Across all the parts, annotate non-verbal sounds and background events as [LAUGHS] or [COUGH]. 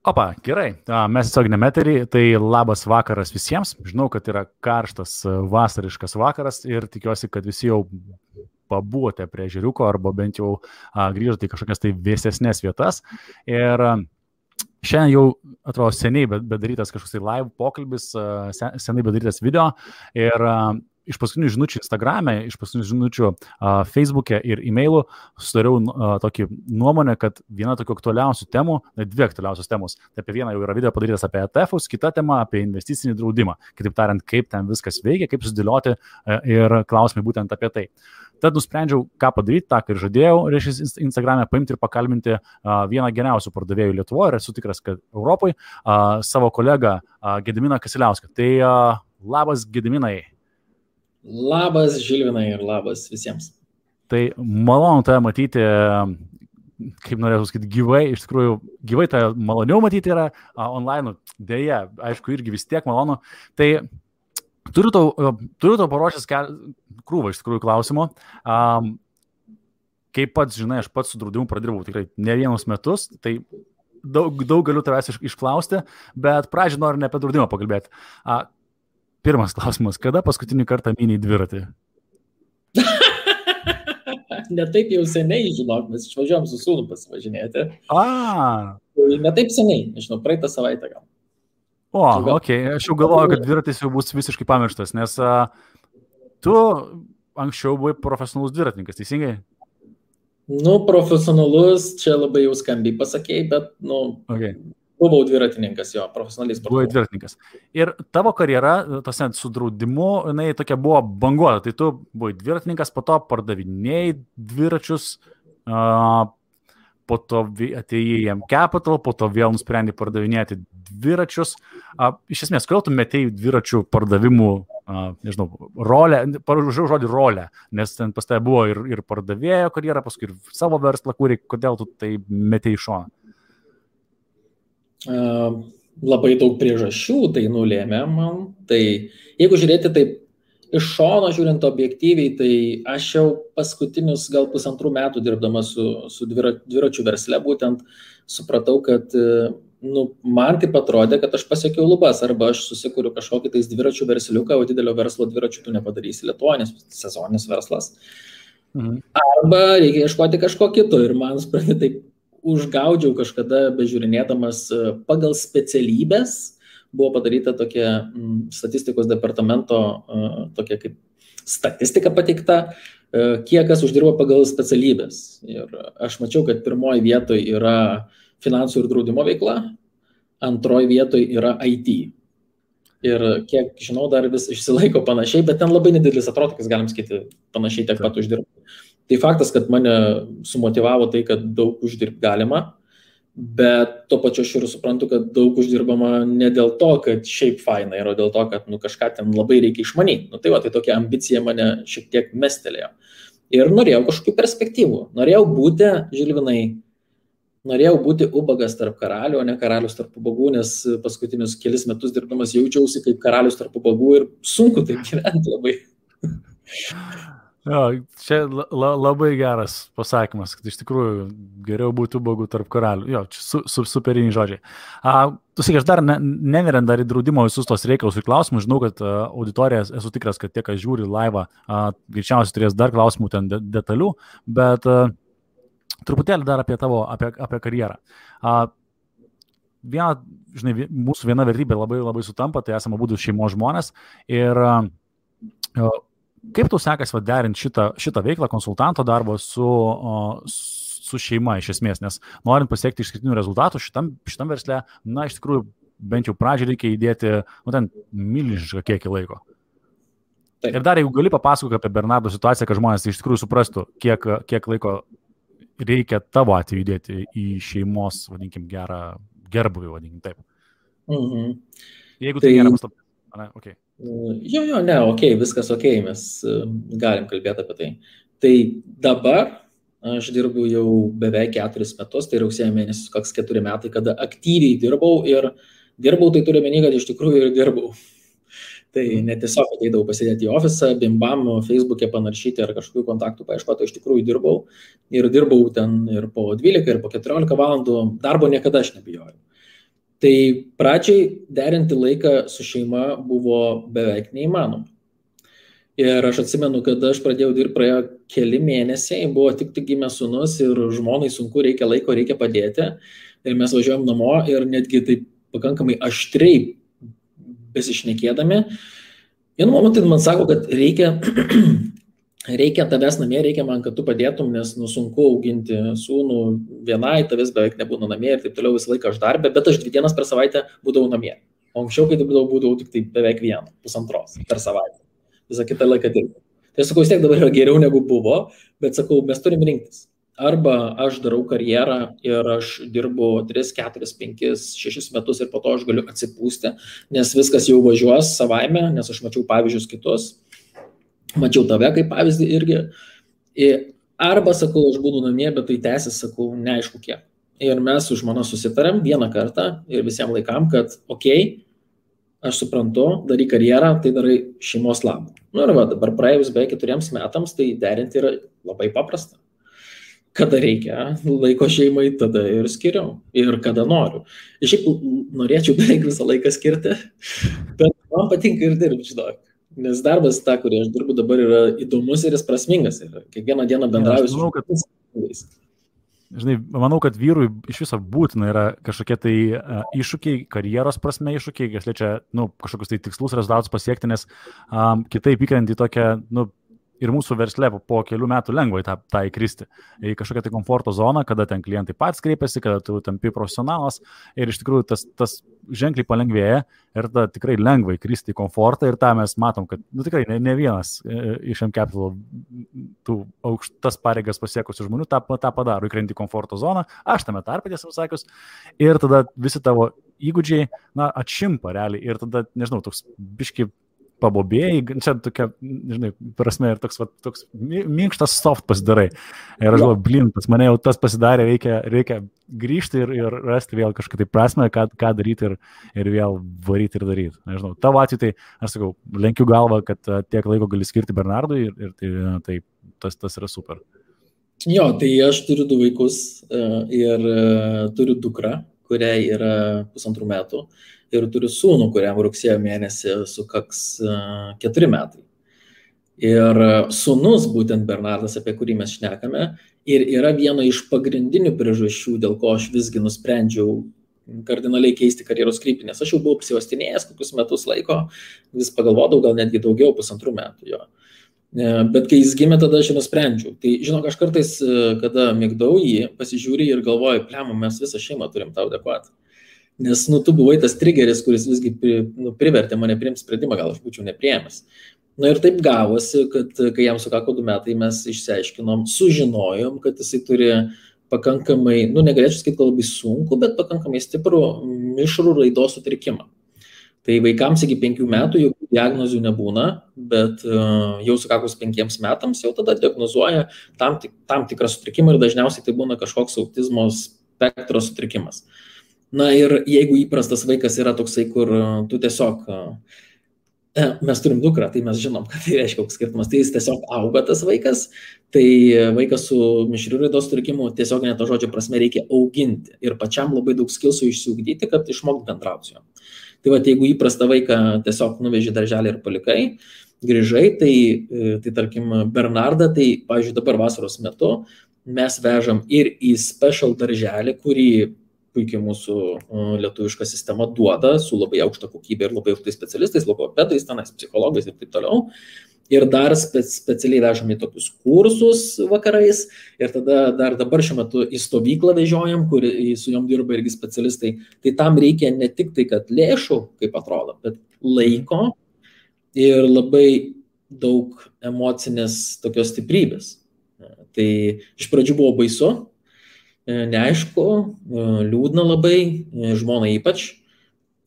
Opa, gerai. Mes tiesiog nemeterį, tai labas vakaras visiems. Žinau, kad yra karštas vasariškas vakaras ir tikiuosi, kad visi jau pabuvote prie žiūriuko arba bent jau grįžote į kažkokias tai vėsesnės vietas. Ir Šiandien jau, atrodo, seniai bedarytas kažkoks tai live pokalbis, seniai bedarytas video ir iš paskutinių žinučių Instagram'e, iš paskutinių žinučių Facebook'e ir e-mailų sudariau tokį nuomonę, kad viena tokių aktualiausių temų, ne dvi aktualiausios temos, tai apie vieną jau yra video padarytas apie ETF'us, kita tema apie investicinį draudimą. Kitaip tariant, kaip ten viskas veikia, kaip susidėlioti uh, ir klausimai būtent apie tai. Tad nusprendžiau, ką padaryti, tą, ir žadėjau, reiškia Instagram'e paimti ir pakalbinti vieną geriausių pardavėjų Lietuvoje ir esu tikras, kad Europoje uh, savo kolegą Gediminą Kasiliauską. Tai labas Gediminai. Labas Žilvinai ir labas visiems. Tai malonu tave matyti, kaip norėjau sakyti, gyvai, iš tikrųjų, gyvai tai maloniau matyti yra online, dėja, aišku, irgi vis tiek malonu. Tai turiu tau, turiu tau paruošęs krūvą iš tikrųjų klausimų. Um, kaip pats žinai, aš pats su draudimu pradirbau tikrai ne vienus metus, tai daug, daug galiu tavęs iš, išklausti, bet pradžioje noriu ne apie draudimą pakalbėti. Uh, Pirmas klausimas, kada paskutinį kartą miniai dviratį? [LAUGHS] Netaip jau seniai, žinok, mes išvažiuojam su sūnu pasivažinėti. A. Tai Netaip seniai, nežinau, praeitą savaitę gal. O, gal... ok, aš jau galvoju, kad dviratis jau bus visiškai pamirštas, nes uh, tu anksčiau buvai profesionalus dviratininkas, teisingai? Nu, profesionalus, čia labai jau skambiai pasakėjai, bet, nu, okay. Buvau dviratininkas, jo, profesionaliai sportuoju. Buvai dviratininkas. Ir tavo karjera, tose su draudimu, jinai tokia buvo banguota. Tai tu buvai dviratininkas, po to pardavinėjai dviračius, uh, po to atėjai į M Capital, po to vėl nusprendai pardavinėti dviračius. Uh, iš esmės, kodėl tu metėjai dviračių pardavimų, uh, nežinau, rolę, paražiau žodį rolę, nes ten pas tai buvo ir, ir pardavėjo karjera, paskui ir savo verslą kūrė, kodėl tu tai metėjai iš šono? Labai daug priežasčių tai nulėmė man. Tai jeigu žiūrėti taip iš šono, žiūrint objektyviai, tai aš jau paskutinius gal pusantrų metų dirbdamas su, su dvira, dviračių versle būtent supratau, kad nu, man taip atrodė, kad aš pasiekiau lubas, arba aš susikūriu kažkokį tais dviračių versliuką, o didelio verslo dviračių tu nepadarysi Lietuvoje, nes sezoninis verslas. Mhm. Arba reikia ieškoti kažko kito ir man, suprantate, taip užgaudžiau kažkada bežiūrinėdamas e, pagal specialybės, buvo padaryta tokia statistikos departamento, e, tokia kaip statistika pateikta, e, kiek kas uždirba pagal specialybės. Ir aš mačiau, kad pirmoji vietoje yra finansų ir draudimo veikla, antroji vietoje yra IT. Ir kiek žinau, dar vis išsilaiko panašiai, bet ten labai nedidelis atrodo, kas galim sakyti, panašiai tiek pat uždirba. Tai faktas, kad mane sumotivavo tai, kad daug uždirbti galima, bet tuo pačiu aš ir suprantu, kad daug uždirbama ne dėl to, kad šiaip faina yra, dėl to, kad nu, kažką ten labai reikia išmanyti. Nu, tai va, tai tokia ambicija mane šiek tiek mestelėjo. Ir norėjau kažkokių perspektyvų. Norėjau būti, žilvinai, norėjau būti ubagas tarp karalių, o ne karalius tarp ubagų, nes paskutinius kelis metus dirbdamas jaučiausi kaip karalius tarp ubagų ir sunku taip gyventi labai. [LAUGHS] Jo, čia la, labai geras pasakymas, kad iš tikrųjų geriau būtų bogų tarp karalių. Jo, čia su, su, superiniai žodžiai. A, tu sakai, aš dar ne, neveriant dar į draudimo visus tos reikalus ir klausimus, žinau, kad a, auditorija, esu tikras, kad tie, kas žiūri laivą, greičiausiai turės dar klausimų ten de, detalių, bet a, truputėlį dar apie tavo, apie, apie karjerą. A, viena, žinai, mūsų viena vertybė labai labai sutampa, tai esame būdus šeimos žmonės ir a, Kaip tau sekasi derinti šitą, šitą veiklą, konsultanto darbą su, su šeima iš esmės, nes norint pasiekti išskirtinių rezultatų šitam, šitam versle, na, iš tikrųjų, bent jau pradžią reikia įdėti, nu, ten milžinišką kiekį laiko. Taip. Ir dar jeigu gali papasakoti apie Bernardo situaciją, kad žmonės iš tikrųjų suprastų, kiek, kiek laiko reikia tavo atveju įdėti į šeimos, vadinkim, gerą gerbuvį, vadinkim taip. Mhm. Jeigu tai, tai nėra paslaptis. Okay. Jo, jo, ne, ok, viskas ok, mes e, galim kalbėti apie tai. Tai dabar aš dirbu jau beveik keturis metus, tai rugsėjo mėnesis, koks keturi metai, kada aktyviai dirbau ir dirbau, tai turiu menį, kad iš tikrųjų ir dirbau. [LAUGHS] Tai ne tiesiog ateidavau pasėdėti į ofisą, bimbam, Facebook'e panaršyti ar kažkokių kontaktų paieškoti, iš tikrųjų dirbau. Ir dirbau ten ir po 12, ir po 14 valandų, darbo niekada aš nebijojau. Tai pradžiai derinti laiką su šeima buvo beveik neįmanoma. Ir aš atsimenu, kad aš pradėjau dirbti praėjo keli mėnesiai, buvo tik tik gimęs sunus ir žmonai sunku, reikia laiko, reikia padėti. Ir mes važiuojam namo ir netgi taip pakankamai aštriai besišnekėdami. Vienu momentu man sako, kad reikia, [CLEARS THROAT] reikia tavęs namie, reikia man, kad tu padėtum, nes nu, sunku auginti sūnų vienai, tavęs beveik nebūna namie ir taip toliau visą laiką aš darbę, bet aš dvi dienas per savaitę būdavau namie. O anksčiau, kai dirbdavau, būdavau tik tai beveik vieną, pusantros per savaitę visą kitą laiką dirbu. Tai sakau, vis tiek dabar yra geriau negu buvo, bet sakau, mes turim rinktis. Arba aš darau karjerą ir aš dirbu 3, 4, 5, 6 metus ir po to aš galiu atsipūsti, nes viskas jau važiuos savaime, nes aš mačiau pavyzdžius kitus, mačiau tave kaip pavyzdį irgi. Arba sakau, aš būnu namie, bet tai tęsis, sakau, neaišku kiek. Ir mes su žmona susitarėm vieną kartą ir visiems laikam, kad, okei, okay, aš suprantu, darai karjerą, tai darai šeimos labą. Nu ir va, dabar praėjus beveik keturiems metams, tai derinti yra labai paprasta. Kada reikia laiko šeimai, tada ir skiriu. Ir kada noriu. Šiaip norėčiau beveik visą laiką skirti, bet man patinka ir dirbti, žinok. Nes darbas, tą, kurį aš dirbu dabar, yra įdomus ir jis prasmingas. Ir kiekvieną dieną bendrauju su žmonėmis žinai, manau, kad vyrui iš viso būtina yra kažkokie tai uh, iššūkiai, karjeros prasme iššūkiai, kas liečia, nu, kažkokius tai tikslus rezultatus pasiekti, nes um, kitaip įkrenti tokią, nu, ir mūsų versle po kelių metų lengva į tą, tą įkristi. Į kažkokią tai komforto zoną, kada ten klientai pats kreipiasi, kada tu tampi profesionalas. Ir iš tikrųjų tas, tas ženkliai palengvėja ir tada tikrai lengva įkristi į komfortą. Ir tą mes matom, kad nu, tikrai ne, ne vienas e, iš M Capital tų aukštas pareigas pasiekusių žmonių tą, tą padaro, įkrenti į komforto zoną, aš tame tarpe tiesą sakius, ir tada visi tavo įgūdžiai, na, atšimpa realiai. Ir tada, nežinau, toks biški pabobėjai, čia tokia, žinai, prasme ir toks, va, toks minkštas soft pasidarai. Ir aš galvoju, blin, pas mane jau tas pasidarė, reikia, reikia grįžti ir, ir rasti vėl tai prasme, ką, ką daryti ir, ir vėl varyti ir daryti. Nežinau, tavo atveju tai, aš sakau, lenkiu galvą, kad tiek laiko gali skirti Bernardui ir, ir tai, tai tas, tas yra super. Jo, tai aš turiu du vaikus ir turiu dukrą, kuriai yra pusantrų metų ir turiu sūnų, kuriam rugsėjo mėnesį sukaks keturi metai. Ir sūnus, būtent Bernardas, apie kurį mes šnekame, ir yra viena iš pagrindinių priežasčių, dėl ko aš visgi nusprendžiau kardinaliai keisti karjeros kryptį, nes aš jau buvau apsivastinėjęs kokius metus laiko, vis pagalvodavau, gal netgi daugiau, pusantrų metų jo. E, bet kai jis gimė, tada aš nusprendžiau. Tai žinok, aš kartais, e, kada mėgdau jį, pasižiūri ir galvoju, pliam, mes visą šeimą turim tau dėkoti. Nes, nu, tu buvai tas trigeris, kuris visgi pri, nu, privertė mane priimti sprendimą, gal aš būčiau nepriemęs. Na ir taip gavosi, kad kai jam sukako du metai, mes išsiaiškinom, sužinojom, kad jisai turi pakankamai, nu, negalėčiau sakyti, labai sunku, bet pakankamai stiprų mišrų raidos sutrikimą. Tai vaikams iki penkių metų jokių diagnozių nebūna, bet uh, jau sukakus penkiems metams jau tada diagnozuoja tam, tik, tam tikrą sutrikimą ir dažniausiai tai būna kažkoks autizmo spektro sutrikimas. Uh, Na ir jeigu įprastas vaikas yra toksai, kur e, tu tiesiog, e, mes turim dukrą, tai mes žinom, [LAUGHS] kad tai reiškia koks skirtumas, tai jis tiesiog auga tas vaikas, tai vaikas su mišrių raidos sutrikimu tiesiog neto žodžio prasme reikia auginti ir pačiam labai daug skilsų išsiugdyti, kad išmokt bendrauti su juo. Tai va, jeigu įprastą vaiką tiesiog nuveži darželį ir palikai, grįžai, tai, e, tai tarkim, Bernardą, tai, pavyzdžiui, dabar vasaros metu mes vežam ir į special darželį, kurį puikiai mūsų lietuviška sistema duoda su labai aukšta kokybė ir labai aukštais specialistais, logopedais, tenais psichologais ir taip toliau. Ir dar spe, specialiai vežam į tokius kursus vakarais. Ir tada dar dabar šiuo metu į stovyklą vežiojam, kur su jom dirba irgi specialistai. Tai tam reikia ne tik tai, kad lėšų, kaip atrodo, bet laiko ir labai daug emocinės tokios stiprybės. Tai iš pradžių buvo baisu, E, neaišku, e, liūdna labai, e, žmona ypač.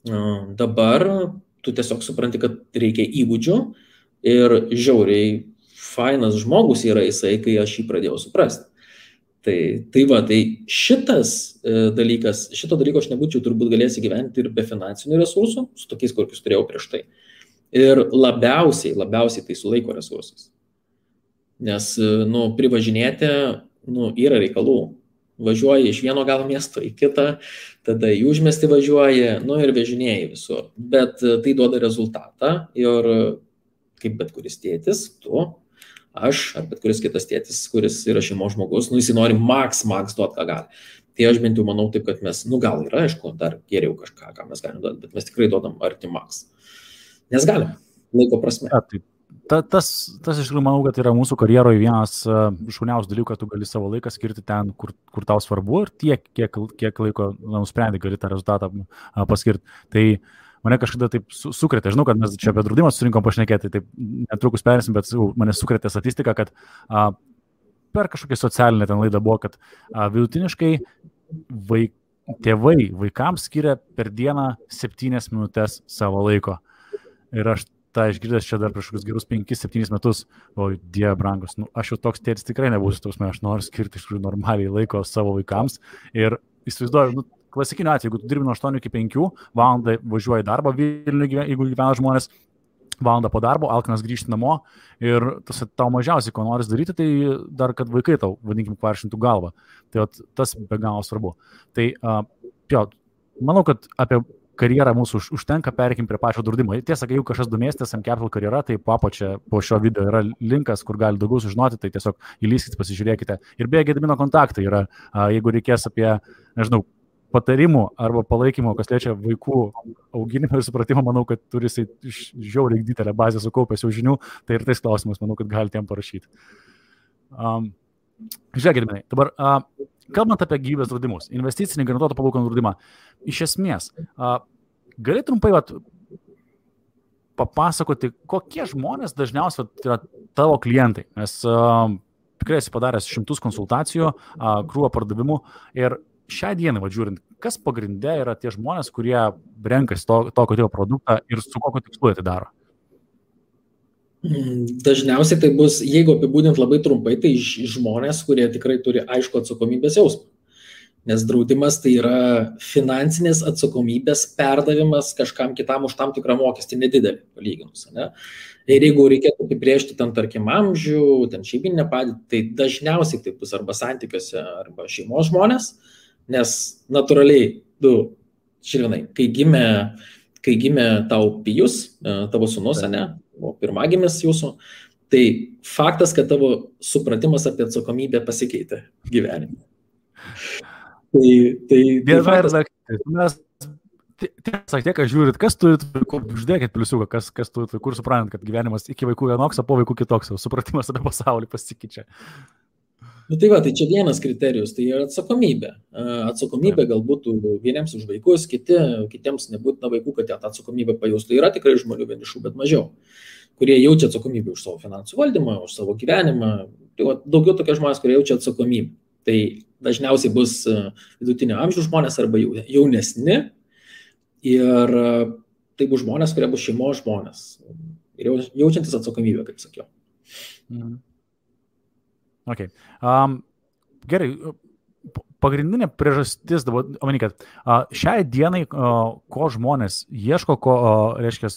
Dabar tu tiesiog supranti, kad reikia įgūdžių ir žiauriai fainas žmogus yra jisai, kai aš jį pradėjau suprasti. Tai, tai va, tai šitas e, dalykas, šito dalyko aš nebūčiau turbūt galėjęs įgyventi ir be finansinių resursų, su tokiais, kokius turėjau prieš tai. Ir labiausiai, labiausiai tai su laiko resursais. Nes, nu, privažinėti, nu, yra reikalų važiuoji iš vieno galo miesto į kitą, tada į užmestį važiuoji, nu ir vežinėjai visur. Bet tai duoda rezultatą ir kaip bet kuris tėtis, tu, aš ar bet kuris kitas tėtis, kuris yra šeimos žmogus, nu jis nori maks, maks duoti, ką gali. Tai aš bent jau manau taip, kad mes, nu gal yra, aišku, dar geriau kažką, ką mes galime duoti, bet mes tikrai duodam arti maks. Nes galim, laiko prasme. Ja, tai ta, tas, tas iš tikrųjų manau, kad yra mūsų karjeroje vienas uh, šauniausių dalykų, kad tu gali savo laiką skirti ten, kur, kur tau svarbu ir tiek, kiek, kiek laiko nusprendai gali tą rezultatą paskirti. Tai mane kažkada taip su, sukrėtė, žinau, kad mes čia apie draudimą surinkom pašnekėti, taip netrukus perėsim, bet mane sukrėtė statistika, kad uh, per kažkokią socialinę ten laidą buvo, kad a, vidutiniškai vaik, tėvai vaikams skiria per dieną 7 minutės savo laiko. Ir aš tą išgirdęs čia dar prieš kokius gerus 5-7 metus, o dieve brangus, nu, aš jau toks tėtis tikrai nebūsiu, tos mes, aš noriu skirti iš tikrųjų normaliai laiko savo vaikams. Ir įsivaizduoju, nu, klasikiniu atveju, jeigu tu dirbi nuo 8 iki 5 valandą, važiuoji į darbą Vilniuje, jeigu gyvena žmonės, valandą po darbo, alkanas grįžti namo ir tas tau mažiausiai, ko nori daryti, tai dar, kad vaikai tau, vadinkim, kvaršintų galvą. Tai at, tas be galo svarbu. Tai, uh, jo, manau, kad apie karjerą mūsų už, užtenka, perkim prie pačio draudimo. Tiesa, jeigu kažkas domėsitės M Capital karjera, tai po apačia po šio video yra linkas, kur gali daugiau sužinoti, tai tiesiog įlyskite, pasižiūrėkite. Ir beje, Gedimino kontaktai yra, jeigu reikės apie, nežinau, patarimų arba palaikymo, kas liečia vaikų auginimą ir supratimą, manau, kad turi jisai žiauriai didelę bazę sukaupęs jau žinių, tai ir tais klausimus, manau, kad galite jam parašyti. Um, Žiūrėkite, dabar uh, kalbant apie gyvybės draudimus, investicinį garantuotą palūkanų draudimą, iš esmės, gali trumpai vat, papasakoti, kokie žmonės dažniausiai vat, yra tavo klientai, nes tikrai esi padaręs šimtus konsultacijų, krūvą pardavimų ir šią dieną, vadžiūrint, kas pagrindė yra tie žmonės, kurie renkasi to, tokio tipo produktą ir su kokiu tikslu jie tai daro? Dažniausiai tai bus, jeigu apibūdint labai trumpai, tai žmonės, kurie tikrai turi aišku atsakomybės jausmą. Nes draudimas tai yra finansinės atsakomybės perdavimas kažkam kitam už tam tikrą mokestį nedidelį, palyginus. Ne? Ir jeigu reikėtų apibriežti ten, tarkim, amžių, ten šeiminę padėtį, tai dažniausiai tai bus arba santykiuose, arba šeimos žmonės, Nes natūraliai, du, širvinai, kai gimė, kai gimė tau pijus, e, tavo sunus, ne, o pirmagimis jūsų, tai faktas, kad tavo supratimas apie atsakomybę pasikeitė gyvenime. Tai, tai, tai faktas, mes Tiesa, tiek, kad žiūrit, kas turi vaikų, uždėkit pliusiuką, kas, kas turi vaikų ir suprantat, kad gyvenimas iki vaikų vienoks, o po vaikų kitoks, supratimas apie pasaulį pasikeičia. Nu, tai va, tai čia vienas kriterijus, tai yra atsakomybė. Atsakomybė galbūt vieniems už vaikus, kiti, kitiems nebūtina vaikų, kad jie tą atsakomybę pajustų. Yra tikrai žmonių vienišų, bet mažiau, kurie jaučia atsakomybę už savo finansų valdymą, už savo gyvenimą. Tai va, daugiau tokie žmonės, kurie jaučia atsakomybę. Tai dažniausiai bus vidutinio amžiaus žmonės arba jaunesni. Ir tai bus žmonės, kurie bus šeimos žmonės. Ir jaučiantis atsakomybę, kaip sakiau. Mhm. Okay. Um, gerai, pagrindinė priežastis, dabar, omeny, kad uh, šiai dienai, uh, ko žmonės ieško, ko, uh, reiškia,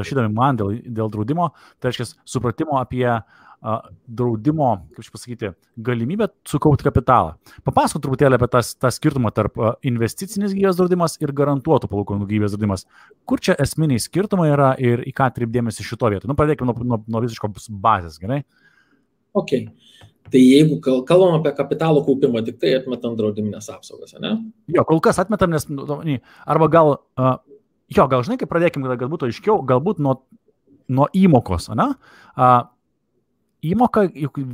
rašydami man dėl, dėl draudimo, tai reiškia, supratimo apie uh, draudimo, kaip čia pasakyti, galimybę sukaupti kapitalą. Papasakok truputėlį apie tas, tą skirtumą tarp uh, investicinis gyvybės draudimas ir garantuotų palūkanų gyvybės draudimas. Kur čia esminiai skirtumai yra ir į ką atribdėmėsi šito vietoje? Nu, pradėkime nuo, nuo, nuo visiškos bazės, gerai? Ok. Tai jeigu kalbam apie kapitalo kaupimą, tik tai atmetam draudiminės apsaugas, ne? Jo, kol kas atmetam, nes, nu, nu, arba gal, uh, jo, gal žinai, kaip pradėkime, kad būtų aiškiau, galbūt nuo, nuo įmokos, ne? Uh, įmoka,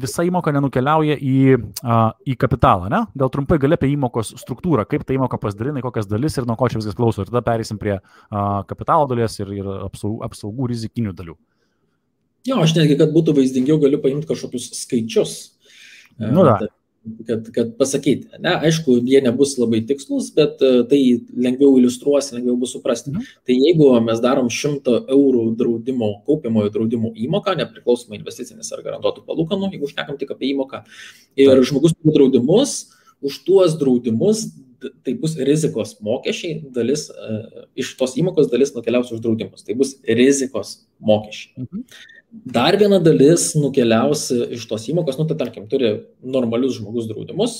visa įmoka nenukeliauja į, uh, į kapitalą, ne? Gal trumpai gali apie įmokos struktūrą, kaip ta įmoka pasidalinai, kokias dalis ir nuo ko čia viskas klauso. Ir tada perėsim prie uh, kapitalo dalies ir, ir apsaugų, apsaugų rizikinių dalių. Jo, aš netgi, kad būtų vaizdingiau, galiu paimti kažkokius skaičius. Nu, da. kad, kad pasakyti. Ne, aišku, jie nebus labai tikslus, bet e, tai lengviau iliustruos, lengviau bus suprasti. Mhm. Tai jeigu mes darom 100 eurų draudimo, kaupiamojo draudimo įmoką, nepriklausomai investicinis ar garantuotų palūkanų, jeigu užtekam tik apie įmoką, ir Taip. žmogus turi draudimus, už tuos draudimus tai bus rizikos mokesčiai, dalis uh, iš tos įmokos dalis nukeliaus už draudimus. Tai bus rizikos mokesčiai. Mhm. Dar viena dalis nukeliaus iš tos įmokos, nu tai tarkim, turi normalius žmogus draudimus,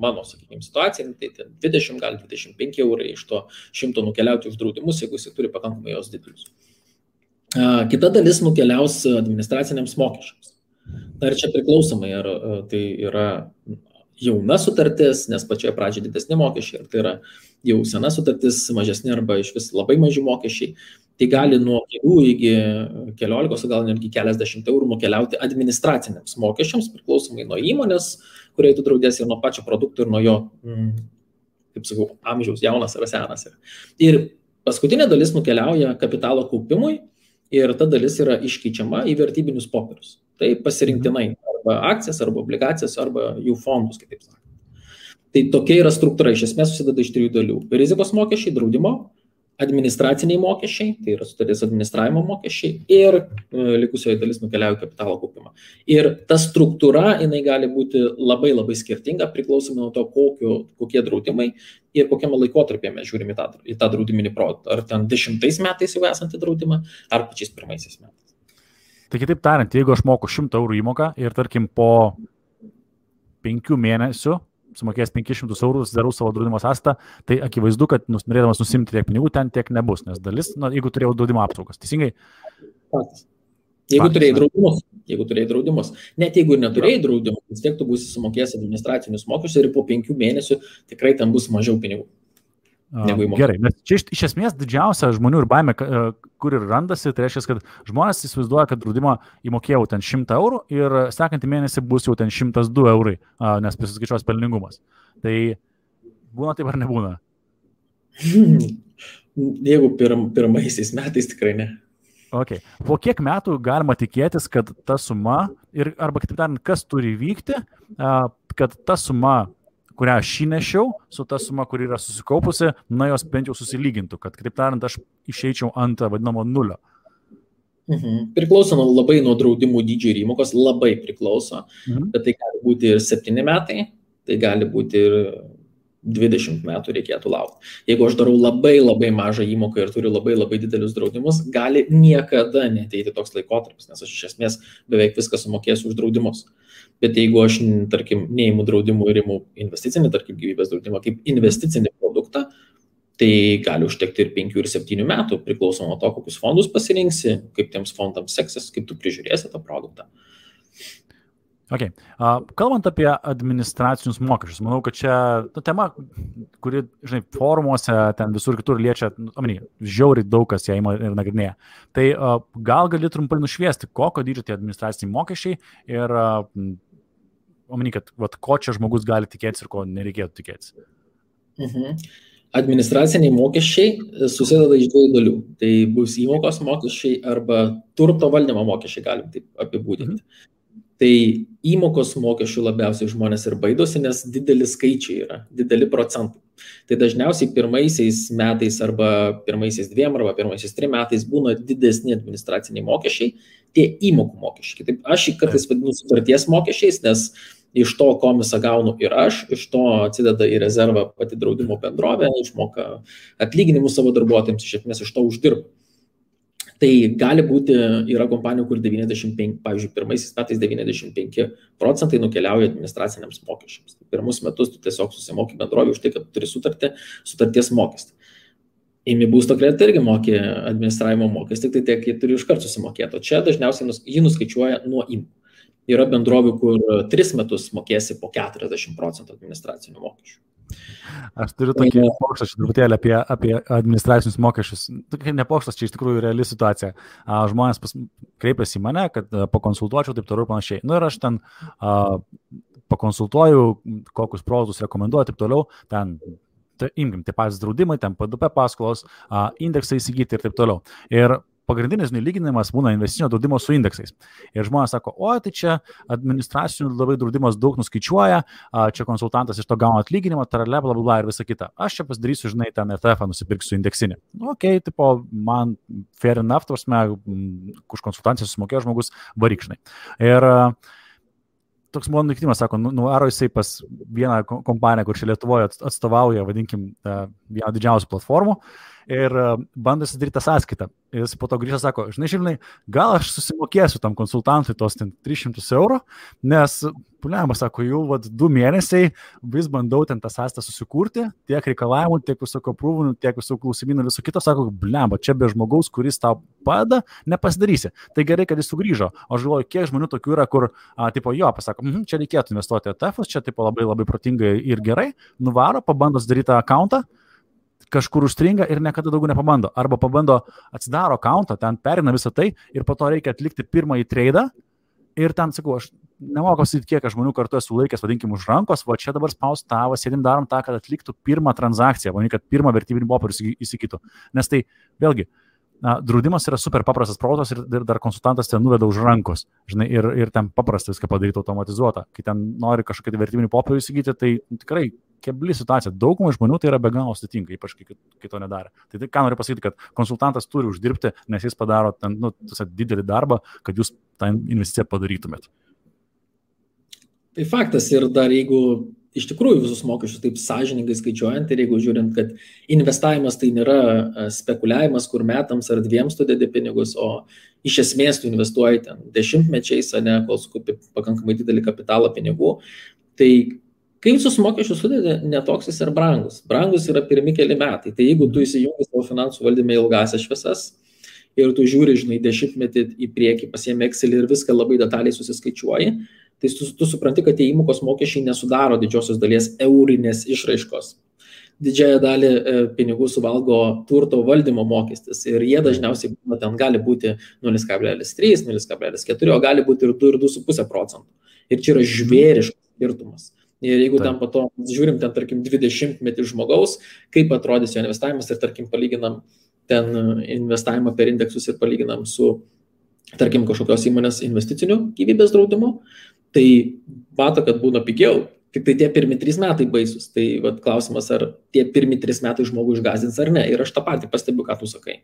mano, sakykime, situacija, tai 20, gal 25 eurai iš to 100 nukeliauti už draudimus, jeigu jis turi pakankamai jos didelius. Kita dalis nukeliaus administraciniams mokesčiams. Na ir čia priklausomai, ar tai yra jauna sutartis, nes pačioje pradžioje didesni mokesčiai, ar tai yra jau sena sutartis, mažesni arba iš vis labai maži mokesčiai. Tai gali nuo kelių iki keliolikos, gal netgi keliasdešimt eurų nukeliauti administraciniams mokesčiams, priklausomai nuo įmonės, kuriai tu draudės ir nuo pačio produkto ir nuo jo, mm, kaip sakau, amžiaus, jaunas ar senas. Ir paskutinė dalis nukeliauja kapitalo kaupimui ir ta dalis yra iškeičiama į vertybinius popierius. Tai pasirinktinai arba akcijas, arba obligacijas, arba jų fondus, kitaip sakant. Tai tokia yra struktūra, iš esmės susideda iš trijų dalių. Rizikos mokesčiai, draudimo administraciniai mokesčiai, tai yra sutarties administravimo mokesčiai ir e, likusioji dalis nukeliauja kapitalo kaupimą. Ir ta struktūra, jinai gali būti labai labai skirtinga, priklausomai nuo to, kokio, kokie draudimai ir kokiame laikotarpėje mes žiūrime į tą, į tą draudiminį produktą. Ar ten dešimtais metais jau esantį draudimą, ar pačiais pirmaisiais metais. Tai kitaip tariant, jeigu aš moku 100 eurų įmoką ir tarkim po 5 mėnesių sumokėjęs 500 eurų, darau savo draudimo sąstą, tai akivaizdu, kad nus, norėdamas nusimti tiek pinigų, ten tiek nebus, nes dalis, na, jeigu turėjau draudimo apsaugas, teisingai? Patys. Jeigu turėjai draudimus, jeigu turėjai draudimus, net jeigu ir neturėjai draudimų, vis tiek tu būsi sumokėjęs administracinius mokesčius ir po penkių mėnesių tikrai ten bus mažiau pinigų. Gerai, bet čia iš, iš esmės didžiausia žmonių ir baime, kur ir randasi, tai reiškia, kad žmonės įsivaizduoja, kad draudimą įmokėjau ten 100 eurų ir sekantį mėnesį bus jau ten 102 eurai, nes prisiskaičiuos pelningumas. Tai būna taip ar nebūna? [LAUGHS] Jeigu pirm, pirmaisiais metais tikrai ne. Okay. Po kiek metų galima tikėtis, kad ta suma, ir, arba kitaip tariant, kas turi vykti, kad ta suma kurią aš įnešiau, su ta suma, kuri yra susikaupusi, na jos bent jau susilygintų, kad, kitaip tariant, aš išeičiau ant vadinamo nulio. Mhm. Priklauso nuo, labai nuo draudimų dydžio ir įmokos, labai priklauso, mhm. bet tai gali būti ir 7 metai, tai gali būti ir 20 metų reikėtų laukti. Jeigu aš darau labai labai mažą įmoką ir turiu labai labai didelius draudimus, gali niekada neteiti toks laikotarpis, nes aš iš esmės beveik viską sumokėsiu už draudimus. Mhm bet jeigu aš, tarkim, neįimu draudimų ir įimu investicinį, tarkim, gyvybės draudimą kaip investicinį produktą, tai gali užtekti ir 5 ir 7 metų, priklauso nuo to, kokius fondus pasirinksi, kaip tiems fondams seksis, kaip tu prižiūrėsi tą produktą. Okay. Kalbant apie administracinius mokesčius, manau, kad čia ta tema, kuri, žinai, forumuose, ten visur kitur liečia, amini, žiauriai daug kas ją ima ir nagrinėja. Tai gal gali trumpai nušviesti, kokio dydžio tie administraciniai mokesčiai ir, amini, kad vat, ko čia žmogus gali tikėtis ir ko nereikėtų tikėtis. Mhm. Administraciniai mokesčiai susideda iš dviejų dalių. Tai bus įmokos mokesčiai arba turto valdymo mokesčiai, galim taip apibūdinti. Mhm. Tai įmokos mokesčių labiausiai žmonės ir baidosi, nes dideli skaičiai yra, dideli procentai. Tai dažniausiai pirmaisiais metais arba pirmaisiais dviem arba pirmaisiais trim metais būna didesni administraciniai mokesčiai, tie įmokų mokesčiai. Taip, aš jį kartais vadinu sutarties mokesčiais, nes iš to komisą gaunu ir aš, iš to atsideda į rezervą pati draudimo bendrovė, išmoka atlyginimus savo darbuotojams, iš esmės iš to uždirba. Tai gali būti, yra kompanijų, kur 95, pavyzdžiui, pirmaisiais metais 95 procentai nukeliauja administraciniams mokesčiams. Tai pirmus metus tu tiesiog susimoki bendrovį už tai, kad turi sutartį, sutarties mokestį. Įmi būsto kreditą irgi mokė administravimo mokestį, tai tiek jie turi iškart susimokėti. O čia dažniausiai nus, jį nuskaičiuoja nuo įmokų. Yra bendrovių, kur 3 metus mokėsi po 40 procentų administracinių mokesčių. Aš turiu tokį pokštą čia truputėlį apie, apie administracinius mokesčius. Ne pokštas, čia iš tikrųjų reali situacija. Žmonės pas, kreipiasi į mane, kad pakonsultuočiau taip toliau ir panašiai. Na nu, ir aš ten a, pakonsultuoju, kokius produktus rekomenduoju, taip toliau. Ten tai imkim, tie patys draudimai, ten PDP paskolos, indeksai įsigyti ir taip toliau. Ir pagrindinis lyginimas būna investicinio draudimo su indeksais. Ir žmonės sako, o tai čia administracinių labai draudimas daug nuskaičiuoja, čia konsultantas iš to gauna atlyginimą, tarale, bla, bla, bla ir visa kita. Aš čia pasidarysiu, žinai, ten ETF nusipirksiu indeksinį. Nu, ok, tipo, man fair enough, tvarsme, už konsultaciją susimokėjo žmogus varykšnai. Ir toks mano nukitimas, sako, nu, nuaro jisai pas vieną kompaniją, kur čia Lietuvoje atstovauja, vadinkim, vieną didžiausių platformų ir e, bando sudaryti sąskaitą. Jis po to grįžta, sako, žinai, žinai, gal aš susimokėsiu tam konsultantui tos 300 eurų, nes, puliamas, sako, jau vad du mėnesiai vis bandau ten tą sąskaitą susikurti, tiek reikalavimų, tiek visokio prūvų, tiek visų klausimynų, viso kito, sako, blemba, čia be žmogaus, kuris tau padeda, nepasidarysi. Tai gerai, kad jis sugrįžo. O aš galvoju, kiek žmonių tokių yra, kur, a, tipo, jo, pasako, mm, čia reikėtų investuoti ETF, čia, tipo, labai labai protingai ir gerai, nuvaro, pabando sudaryti tą akantą kažkur užstringa ir niekada daugiau nepabando. Arba pabando atsidaro akantą, ten perina visą tai ir po to reikia atlikti pirmąjį traidą. Ir ten, sakau, aš nemoku pasakyti, kiek žmonių kartu esu laikęs, vadinkim, už rankos, va čia dabar spaust tavo, sėdim darom tą, kad atliktų pirmą transakciją, ne kad pirmą vertybinį popierių įsigytų. Nes tai, vėlgi, na, draudimas yra super paprastas protas ir, ir dar konsultantas ten nuveda už rankos, žinai, ir, ir ten paprasta viską padaryti automatizuota. Kai ten nori kažkokį vertybinį popierių įsigyti, tai tikrai kebli situacija. Daugumai žmonių tai yra be galo sudėtinga, ypač kai, kai to nedarė. Tai, tai ką noriu pasakyti, kad konsultantas turi uždirbti, nes jis padaro ten, nu, didelį darbą, kad jūs tą investiciją padarytumėt. Tai faktas ir dar jeigu iš tikrųjų visus mokesčius taip sąžiningai skaičiuojant ir jeigu žiūrint, kad investavimas tai nėra e, spekuliavimas, kur metams ar dviems tu dedi pinigus, o iš esmės tu investuoji ten dešimtmečiais, ne, kol sukaupi pakankamai didelį kapitalą pinigų, tai Kai visus mokesčius sudėdė, netoks jis ir brangus. Brangus yra pirmi keli metai. Tai jeigu tu įsijungi savo finansų valdymą ilgasias šviesas ir tu žiūri, žinai, dešimtmetį į priekį, pasiemi Excel ir viską labai detaliai susiskaičiuoji, tai tu, tu supranti, kad tie įmokos mokesčiai nesudaro didžiosios dalies eurinės išraiškos. Didžiąją dalį e, pinigų suvalgo turto valdymo mokestis ir jie dažniausiai nu, ten gali būti 0,3, 0,4, o gali būti ir 2 ir 2,5 procentų. Ir čia yra žvėriškas skirtumas. Ir jeigu Taip. ten po to žiūrim, ten tarkim 20 metį žmogaus, kaip atrodys jo investavimas ir tarkim palyginam ten investavimą per indeksus ir palyginam su, tarkim, kažkokios įmonės investiciniu gyvybės draudimu, tai mato, kad būna pigiau. Tik tai tie pirmi trys metai baisus. Tai vat, klausimas, ar tie pirmi trys metai žmogų išgazins ar ne. Ir aš tą patį pastebiu, ką tu sakai.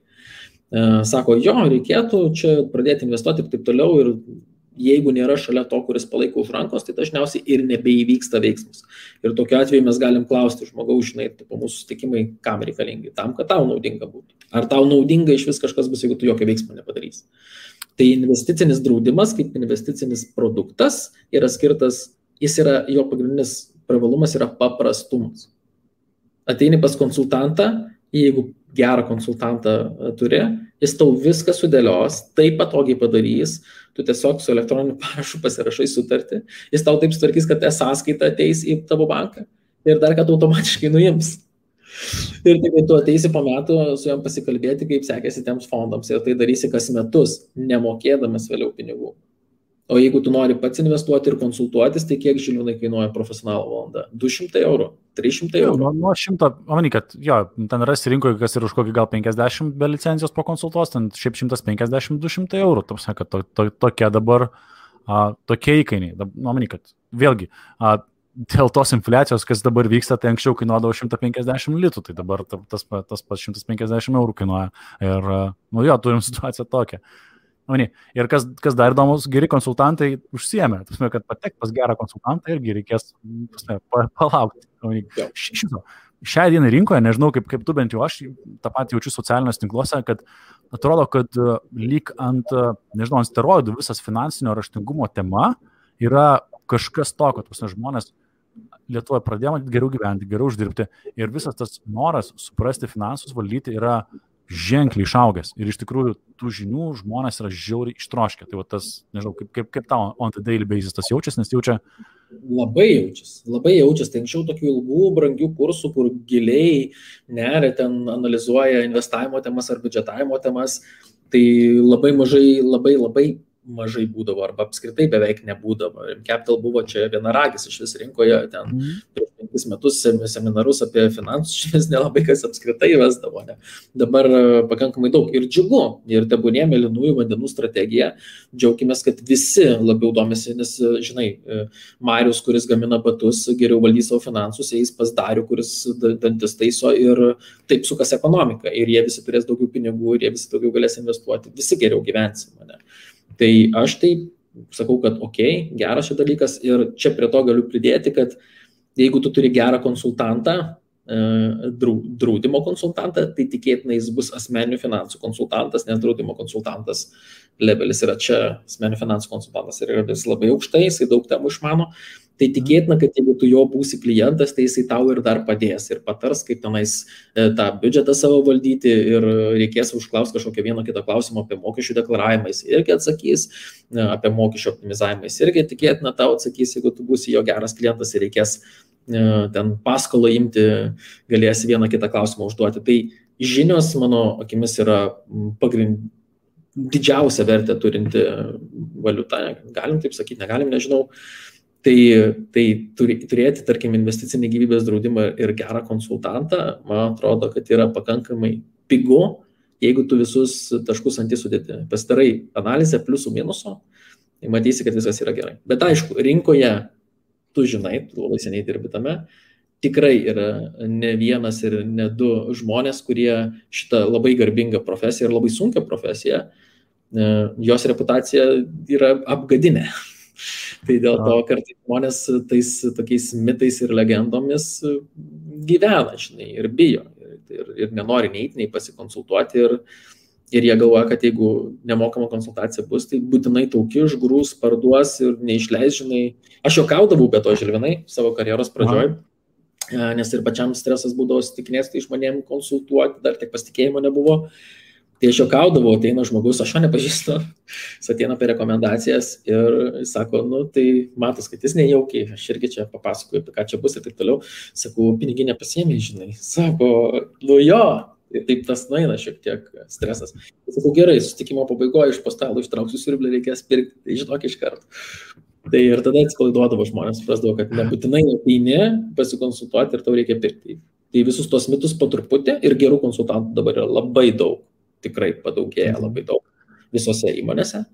E, sako, jo, reikėtų čia pradėti investuoti ir taip toliau. Ir jeigu nėra šalia to, kuris palaiko už rankos, tai dažniausiai ir nebeįvyksta veiksmas. Ir tokiu atveju mes galim klausti žmogaus, žinai, tipo, mūsų sutikimai kam reikalingi, tam, kad tau naudinga būtų. Ar tau naudinga iš vis kažkas bus, jeigu tu jokio veiksmo nepadarysi. Tai investicinis draudimas kaip investicinis produktas yra skirtas, jis yra, jo pagrindinis privalumas yra paprastumas. Ateini pas konsultantą, jeigu gerą konsultantą turi, jis tau viską sudėlios, taip patogiai padarys, tu tiesiog su elektroniniu parašu pasirašai sutartį, jis tau taip sutvarkys, kad e-sąskaita ateis į tavo banką ir dar kad automatiškai nuims. Ir tik tu ateisi po metų su jam pasikalbėti, kaip sekėsi tiems fondams ir tai darysi kas metus, nemokėdamas vėliau pinigų. O jeigu tu nori pats investuoti ir konsultuotis, tai kiek žiliūnai kainuoja profesionalų valanda? 200 eurų, 300 eurų. Nuo, nuo 100, manai, kad jo, ten rasi rinkoje, kas ir už kokį gal 50 be licencijos po konsultuos, ten šiaip 150-200 eurų. Tamsi, kad to, to, tokie dabar, a, tokie įkainiai. Manai, kad vėlgi, a, dėl tos infliacijos, kas dabar vyksta, tai anksčiau kainuodavo 150 litų, tai dabar tas, tas pats 150 eurų kainuoja. Ir, nu jo, turim situaciją tokią. Ir kas, kas dar įdomus, geri konsultantai užsiemė. Tasme, kad patek pas gerą konsultantą irgi reikės tasme, palaukti. Šito. Šią dieną rinkoje, nežinau kaip, kaip tu bent jau aš tą patį jaučiu socialiniuose tinkluose, kad atrodo, kad lyg ant, nežinau, ant steroidų visas finansinio raštingumo tema yra kažkas to, kad tuos žmonės Lietuvoje pradėjo geriau gyventi, geriau uždirbti ir visas tas noras suprasti finansus, valdyti yra ženkliai išaugęs ir iš tikrųjų tų žinių žmonės yra žiauriai ištroškę. Tai va tas, nežinau, kaip, kaip, kaip tau on the daily basis tas jaučiasi, nes jaučia. Labai jaučiasi, labai jaučiasi. Tai anksčiau tokių ilgų, brangių kursų, kur giliai neria ten analizuoja investavimo temas ar biudžetavimo temas, tai labai mažai, labai, labai mažai būdavo arba apskritai beveik nebūdavo. Capital buvo čia vienaragis iš vis rinkoje, ten mm. prieš penkis metus seminarus apie finansus iš vis nelabai kas apskritai vesdavo. Ne. Dabar e, pakankamai daug ir džiugu, ir tebūnė mėlynųjų vandenų strategija. Džiaugimės, kad visi labiau domisi, nes, e, žinai, e, Marius, kuris gamina batus, geriau valdys savo finansus, eis pas Darių, kuris dantis taiso ir taip sukas ekonomika. Ir jie visi turės daugiau pinigų, ir jie visi daugiau galės investuoti, visi geriau gyvensime. Ne. Tai aš tai sakau, kad ok, geras šis dalykas ir čia prie to galiu pridėti, kad jeigu tu turi gerą konsultantą, draudimo konsultantą, tai tikėtina jis bus asmeninių finansų konsultantas, nes draudimo konsultantas levelis yra čia, asmeninių finansų konsultantas yra vis labai aukštai, jisai daug temų išmano, tai tikėtina, kad jeigu tu jo būsi klientas, tai jisai tau ir dar padės ir patars, kaip tenais e, tą biudžetą savo valdyti ir reikės užklausti kažkokią vieną kitą klausimą apie mokesčių deklaravimą, jis irgi atsakys, e, apie mokesčių optimizavimą, jis irgi tikėtina tau atsakys, jeigu tu būsi jo geras klientas ir reikės e, ten paskolą imti, galėsi vieną kitą klausimą užduoti. Tai žinios, mano akimis, yra pagrind, didžiausia vertė turinti valiuta, galim taip sakyti, negalim, nežinau. Uh, Tai, tai turėti, tarkim, investicinį gyvybės draudimą ir gerą konsultantą, man atrodo, kad yra pakankamai pigu, jeigu tu visus taškus ant įsudėti. Pasidarai analizę pliusų minuso, tai matysi, kad viskas yra gerai. Bet aišku, rinkoje tu žinai, tu labai seniai dirbi tame, tikrai yra ne vienas ir ne du žmonės, kurie šitą labai garbingą profesiją ir labai sunkę profesiją, e, jos reputacija yra apgadinę. Tai dėl to kartais žmonės tais tokiais mitais ir legendomis gyvena, žinai, ir bijo. Ir, ir nenori neįti, nei pasikonsultuoti. Ir, ir jie galvoja, kad jeigu nemokama konsultacija bus, tai būtinai tauki užgrūs, parduos ir neišleis, žinai. Aš jau kaudavau be to žilvinai savo karjeros pradžioj. Aha. Nes ir pačiam stresas būdavo stikinės, tai žmonėm konsultuoti, dar tiek pasitikėjimo nebuvo. Uh, Tai aš juokaudavau, ateina žmogus, aš jo nepažįstu, jis ateina per rekomendacijas ir sako, nu tai matos, kad jis nejaukiai, aš irgi čia papasakoju, apie ką čia bus ir taip toliau. Sakau, piniginė pasiemi, žinai. Sako, nu jo, ir taip tas nueina šiek tiek stresas. Sakau, gerai, sustikimo pabaigoje iš postalo ištrauksiu siurblį, reikės pirkti, tai žinok iš karto. Tai ir tada atsipalaiduodavo žmonės, suprasdavo, kad nebūtinai ateini pasikonsultuoti ir tau reikia pirkti. Tai visus tos mitus po truputį ir gerų konsultantų dabar yra labai daug tikrai padaugėja mhm. labai daug visose įmonėse.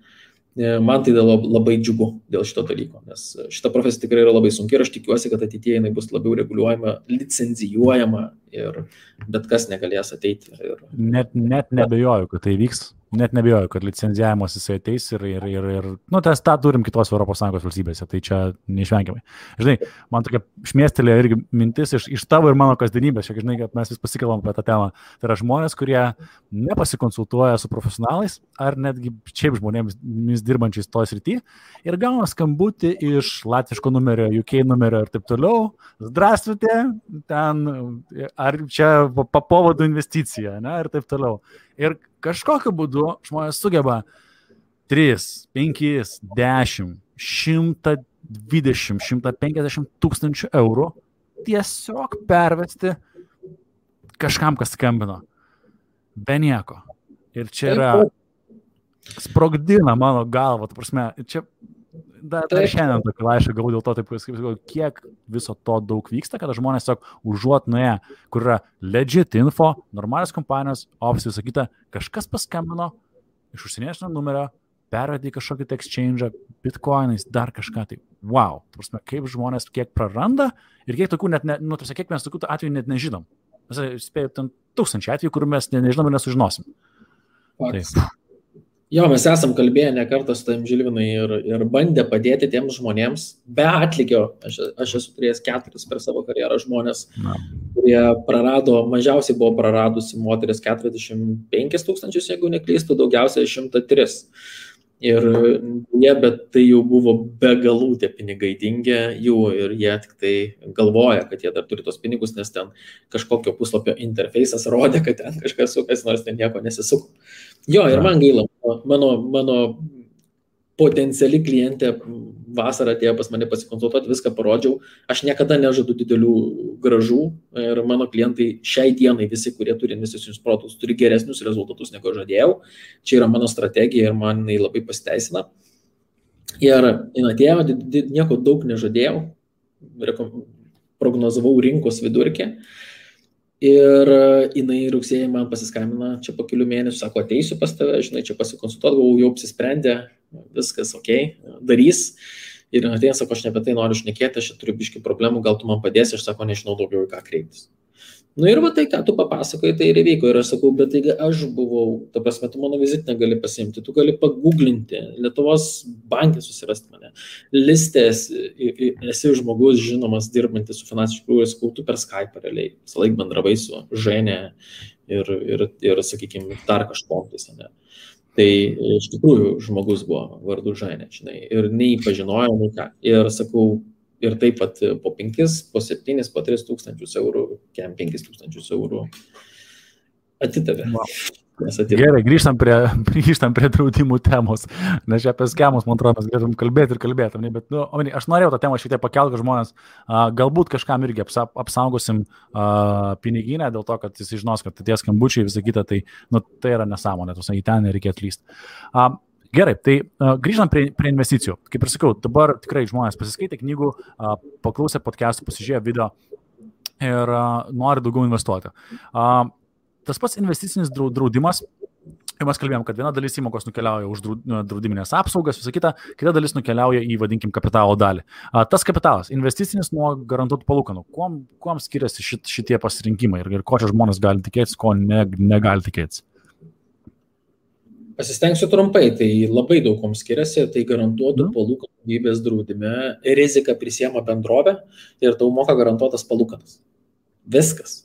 E, man tai labai džiugu dėl šito dalyko, nes šita profesija tikrai yra labai sunki ir aš tikiuosi, kad ateityje jinai bus labiau reguliuojama, licenzijuojama ir bet kas negalės ateiti. Ir... Net, net nebejoju, kad tai vyks net nebijoju, kad licenzijavimas jisai ateis ir, ir, ir, ir nu, tas tą turim kitos ES valstybėse, tai čia neišvengiamai. Žinai, man tokia šmėstelė irgi mintis iš, iš tavo ir mano kasdienybės, šiek žinai, kad mes vis pasikalbam apie tą temą. Tai yra žmonės, kurie nepasikonsultuoja su profesionalais ar netgi šiaip žmonėmis dirbančiais toj srity ir gauna skambutį iš latviško numerio, UK numerio ir taip toliau. Zdrastute, ten, ar čia po povadų investicija, ne, ir taip toliau. Ir kažkokiu būdu žmonės sugeba 3, 5, 10, 120, 150 tūkstančių eurų tiesiog pervesti kažkam, kas skambino. Be nieko. Ir čia yra sprogdina mano galvą, ta prasme, čia dar, dar šiandien tokį laišką gavau dėl to, taip, kiek viso to daug vyksta, kad žmonės tiesiog užuot nuėję, kur yra legit info, normalios kompanijos, ofisai, visą kitą, kažkas paskambino iš užsieniečio numerio, pervedė kažkokį exchange, bitcoinais, dar kažką. Tai wow, prasme, kaip žmonės kiek praranda ir kiek tokių net, ne, nu, tarsi, kiek mes tokių atvejų net nežinom. Mes spėjom ten tūkstančių atvejų, kurių mes ne, nežinom ir nesužinosim. Taip. Jo, mes esam kalbėję ne kartą su tam Žilvinai ir, ir bandę padėti tiems žmonėms be atlygio. Aš, aš esu turėjęs keturis per savo karjerą žmonės, Na. kurie prarado, mažiausiai buvo praradusi moteris 45 tūkstančius, jeigu neklystu, daugiausiai 103. Ir jie, bet tai jau buvo be galų tie pinigai dingę jų ir jie tik tai galvoja, kad jie dar turi tos pinigus, nes ten kažkokio puslapio interfejsas rodė, kad ten kažkas sukas, nors ten nieko nesisuko. Jo, ir man gaila, mano, mano potenciali klientė vasarą atėjo pas mane pasikonsultuoti, viską parodžiau. Aš niekada nežadu didelių gražų ir mano klientai šiai dienai visi, kurie turi investicinius produktus, turi geresnius rezultatus negu žadėjau. Čia yra mano strategija ir man jinai labai pasiteisina. Ir jin atėjo, nieko daug nežadėjau, prognozavau rinkos vidurkį. Ir jinai rugsėjai man pasiskambina, čia po kelių mėnesių, sako, ateisiu pas tave, žinai, čia pasikonsultuoti, buvau jau apsisprendę, viskas ok, darys. Ir ateina, sako, aš ne apie tai noriu šnekėti, aš turiu biški problemų, gal tu man padėsi, aš sako, nežinau daugiau į ką kreiptis. Nu ir va tai, ką tu papasakoji, tai ir įvyko. Ir aš sakau, bet taigi aš buvau, ta prasme, tu mano vizitinę gali pasimti, tu gali paguglinti, Lietuvos bankė susirasti mane, listės, esi žmogus žinomas, dirbantis su finansiškai, ir sakau, tu per Skype realiai, visą laiką bendravai su Ženė ir, ir, ir sakykime, dar kažkom tais, ne. Tai iš tikrųjų žmogus buvo vardu Ženė, žinai, ir nei pažinojo, nei ką. Ir sakau, ir taip pat po 5, po 7, po 3 tūkstančius eurų, kem 5 tūkstančius eurų atidavė. Wow. Gerai, grįžtam prie, [LAUGHS] grįžtam prie draudimų temos, nes čia apie schemus, man atrodo, mes galėtum kalbėti ir kalbėti, bet, nu, aš norėjau tą temą šiek tiek pakelti, kad žmonės a, galbūt kažkam irgi apsa, apsaugosim a, piniginę dėl to, kad jis žinos, kad tie skambučiai visą kitą, tai, nu, tai yra nesąmonė, tos į ten reikia atlysti. Gerai, tai uh, grįžtant prie, prie investicijų. Kaip ir sakiau, dabar tikrai žmonės pasiskaitė knygų, uh, paklausė podcastų, pasižiūrėjo video ir uh, nori daugiau investuoti. Uh, tas pats investicinis draudimas, jau mes kalbėjom, kad viena dalis įmokos nukeliauja už draudiminės apsaugas, visa kita, kita dalis nukeliauja į, vadinkim, kapitalo dalį. Tas kapitalas, investicinis nuo garantuotų palūkanų, kuom, kuom skiriasi šit, šitie pasirinkimai ir, ir ko čia žmonės gali tikėtis, ko ne, negali tikėtis. Pasistengsiu trumpai, tai labai daug kom skiriasi, tai garantuotų mm. palūkanų gyvybės draudime, rizika prisiema bendrovė ir tau moka garantuotas palūkanas. Viskas.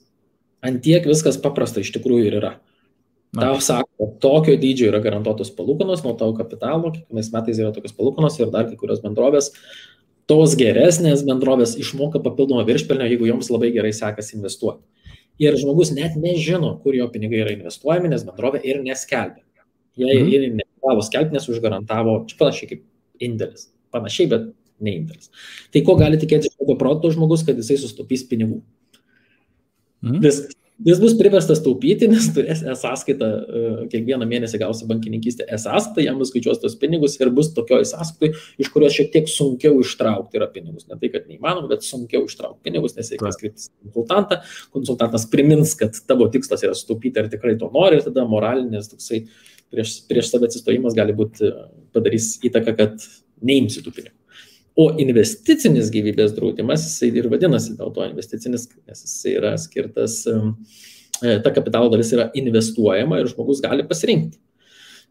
Antiek viskas paprasta iš tikrųjų ir yra. Tau sako, tokio dydžio yra garantuotos palūkanos nuo tavo kapitalo, kiekvienais metais yra tokios palūkanos ir dar kai kurios bendrovės, tos geresnės bendrovės išmoka papildomą viršpelnio, jeigu joms labai gerai sekasi investuoti. Ir žmogus net nežino, kur jo pinigai yra investuojami, nes bendrovė ir neskelbia. Jie mhm. ir neprivalo skelbti, nes užgarantavo, čia panašiai kaip indėlis. Panašiai, bet ne indėlis. Tai ko gali tikėtis tokio proto žmogus, kad jisai sustopys pinigų? Mhm. Viskas. Jis bus priverstas taupyti, nes turės e-sąskaitą, e, kiekvieną mėnesį gausi bankininkystę e-sąskaitą, jam nuskaičiuos tos pinigus ir bus tokioje sąskaitoje, iš kurios šiek tiek sunkiau ištraukti yra pinigus. Ne tai, kad neįmanoma, bet sunkiau ištraukti pinigus, nes reikės kreiptis konsultantą. Konsultantas primins, kad tavo tikslas yra sutaupyti, ar tikrai to nori, ir tada moralinis toksai prieš, prieš save atsistojimas gali būti padarys įtaką, kad neimsi tų pinigų. O investicinis gyvybės draudimas, jisai ir vadinasi dėl to investicinis, nes jisai yra skirtas, e, ta kapitalo dalis yra investuojama ir žmogus gali pasirinkti.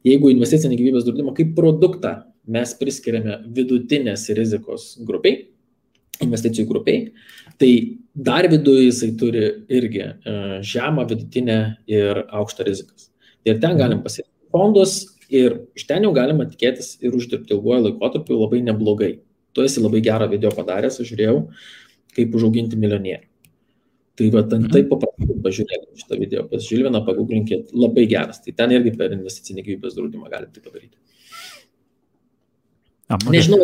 Jeigu investicinį gyvybės draudimą kaip produktą mes priskiriame vidutinės rizikos grupiai, investicijų grupiai, tai dar viduje jisai turi irgi e, žemą, vidutinę ir aukštą rizikas. Ir ten galim pasirinkti fondus ir iš ten jau galima tikėtis ir uždirbti ilguoju laikotarpiu labai neblogai tu esi labai gerą video padaręs, aš žiūrėjau, kaip užauginti milijonierių. Tai va, ten mhm. taip paprastai pažiūrėkite šitą video, pas Žilviną paguglinkit, labai geras. Tai ten irgi per investicinį gyvybės draudimą galite tai padaryti. A, okay. Nežinau,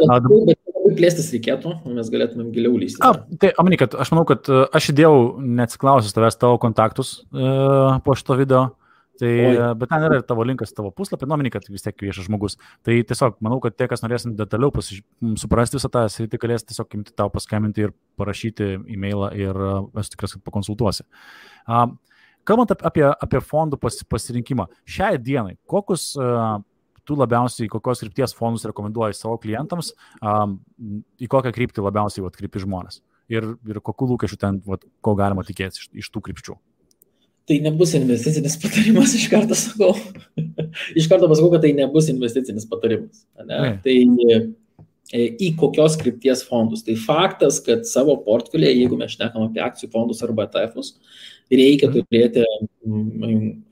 bet labai plėstis reikėtų, mes galėtumėm giliau lysti. A, tai, Amani, kad aš manau, kad e, aš įdėjau, neatsiklausęs tavęs tavo kontaktus uh, po šito video. Uh, Tai, Oi. bet ten yra ir tavo linkas, tavo puslapį, nuomonį, kad vis tiek viešas žmogus. Tai tiesiog manau, kad tie, kas norės detaliau pasiž... suprasti visą tą sritį, galės tiesiog imti tau paskambinti ir parašyti e-mailą ir esu tikras, kad pakonsultuosi. Kalbant apie, apie fondų pas, pasirinkimą, šiai dienai, kokius uh, tu labiausiai, kokios krypties fondus rekomenduoji savo klientams, um, į kokią kryptį labiausiai atkreipi žmonės ir, ir kokiu lūkesčiu ten, vat, ko galima tikėtis iš, iš tų krypčių tai nebus investicinis patarimas, iš karto sakau. iš karto pasakau, kad tai nebus investicinis patarimas. Ne? Tai e, į kokios krypties fondus. Tai faktas, kad savo portfelėje, jeigu mes šnekam apie akcijų fondus arba ETF'us, reikia mhm. turėti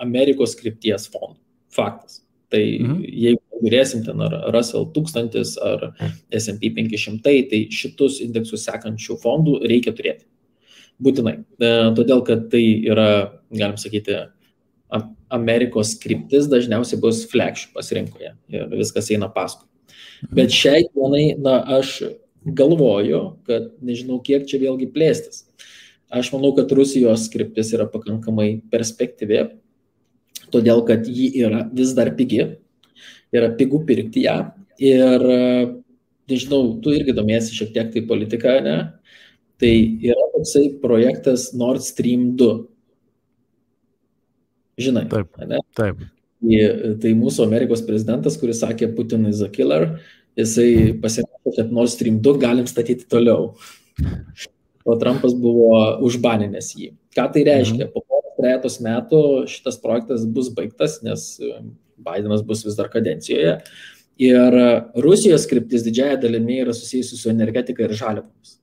Amerikos krypties fondų. Faktas. Tai mhm. jeigu žiūrėsim ten ar Russell 1000 ar SP 500, tai šitus indeksus sekančių fondų reikia turėti. Būtinai. E, todėl, kad tai yra, galim sakyti, Amerikos kryptis dažniausiai bus flagshipas rinkoje ir viskas eina paskui. Bet šiai dienai, na, aš galvoju, kad nežinau, kiek čia vėlgi plėstis. Aš manau, kad Rusijos kryptis yra pakankamai perspektyvi, todėl kad ji yra vis dar pigi, yra pigu pirkti ją. Ir, nežinau, tu irgi domiesi šiek tiek tai politika, ne? Tai yra toksai projektas Nord Stream 2. Žinai. Taip. Ne? taip. Tai, tai mūsų Amerikos prezidentas, kuris sakė, Putin is a killer, jisai pasirašė, kad Nord Stream 2 galim statyti toliau. o Trumpas buvo užbaninęs jį. Ką tai reiškia? Mhm. Po trejetos metų šitas projektas bus baigtas, nes Bidenas bus vis dar kadencijoje. Ir Rusijos kryptis didžiaja dalimi yra susijusi su energetika ir žaliavomis.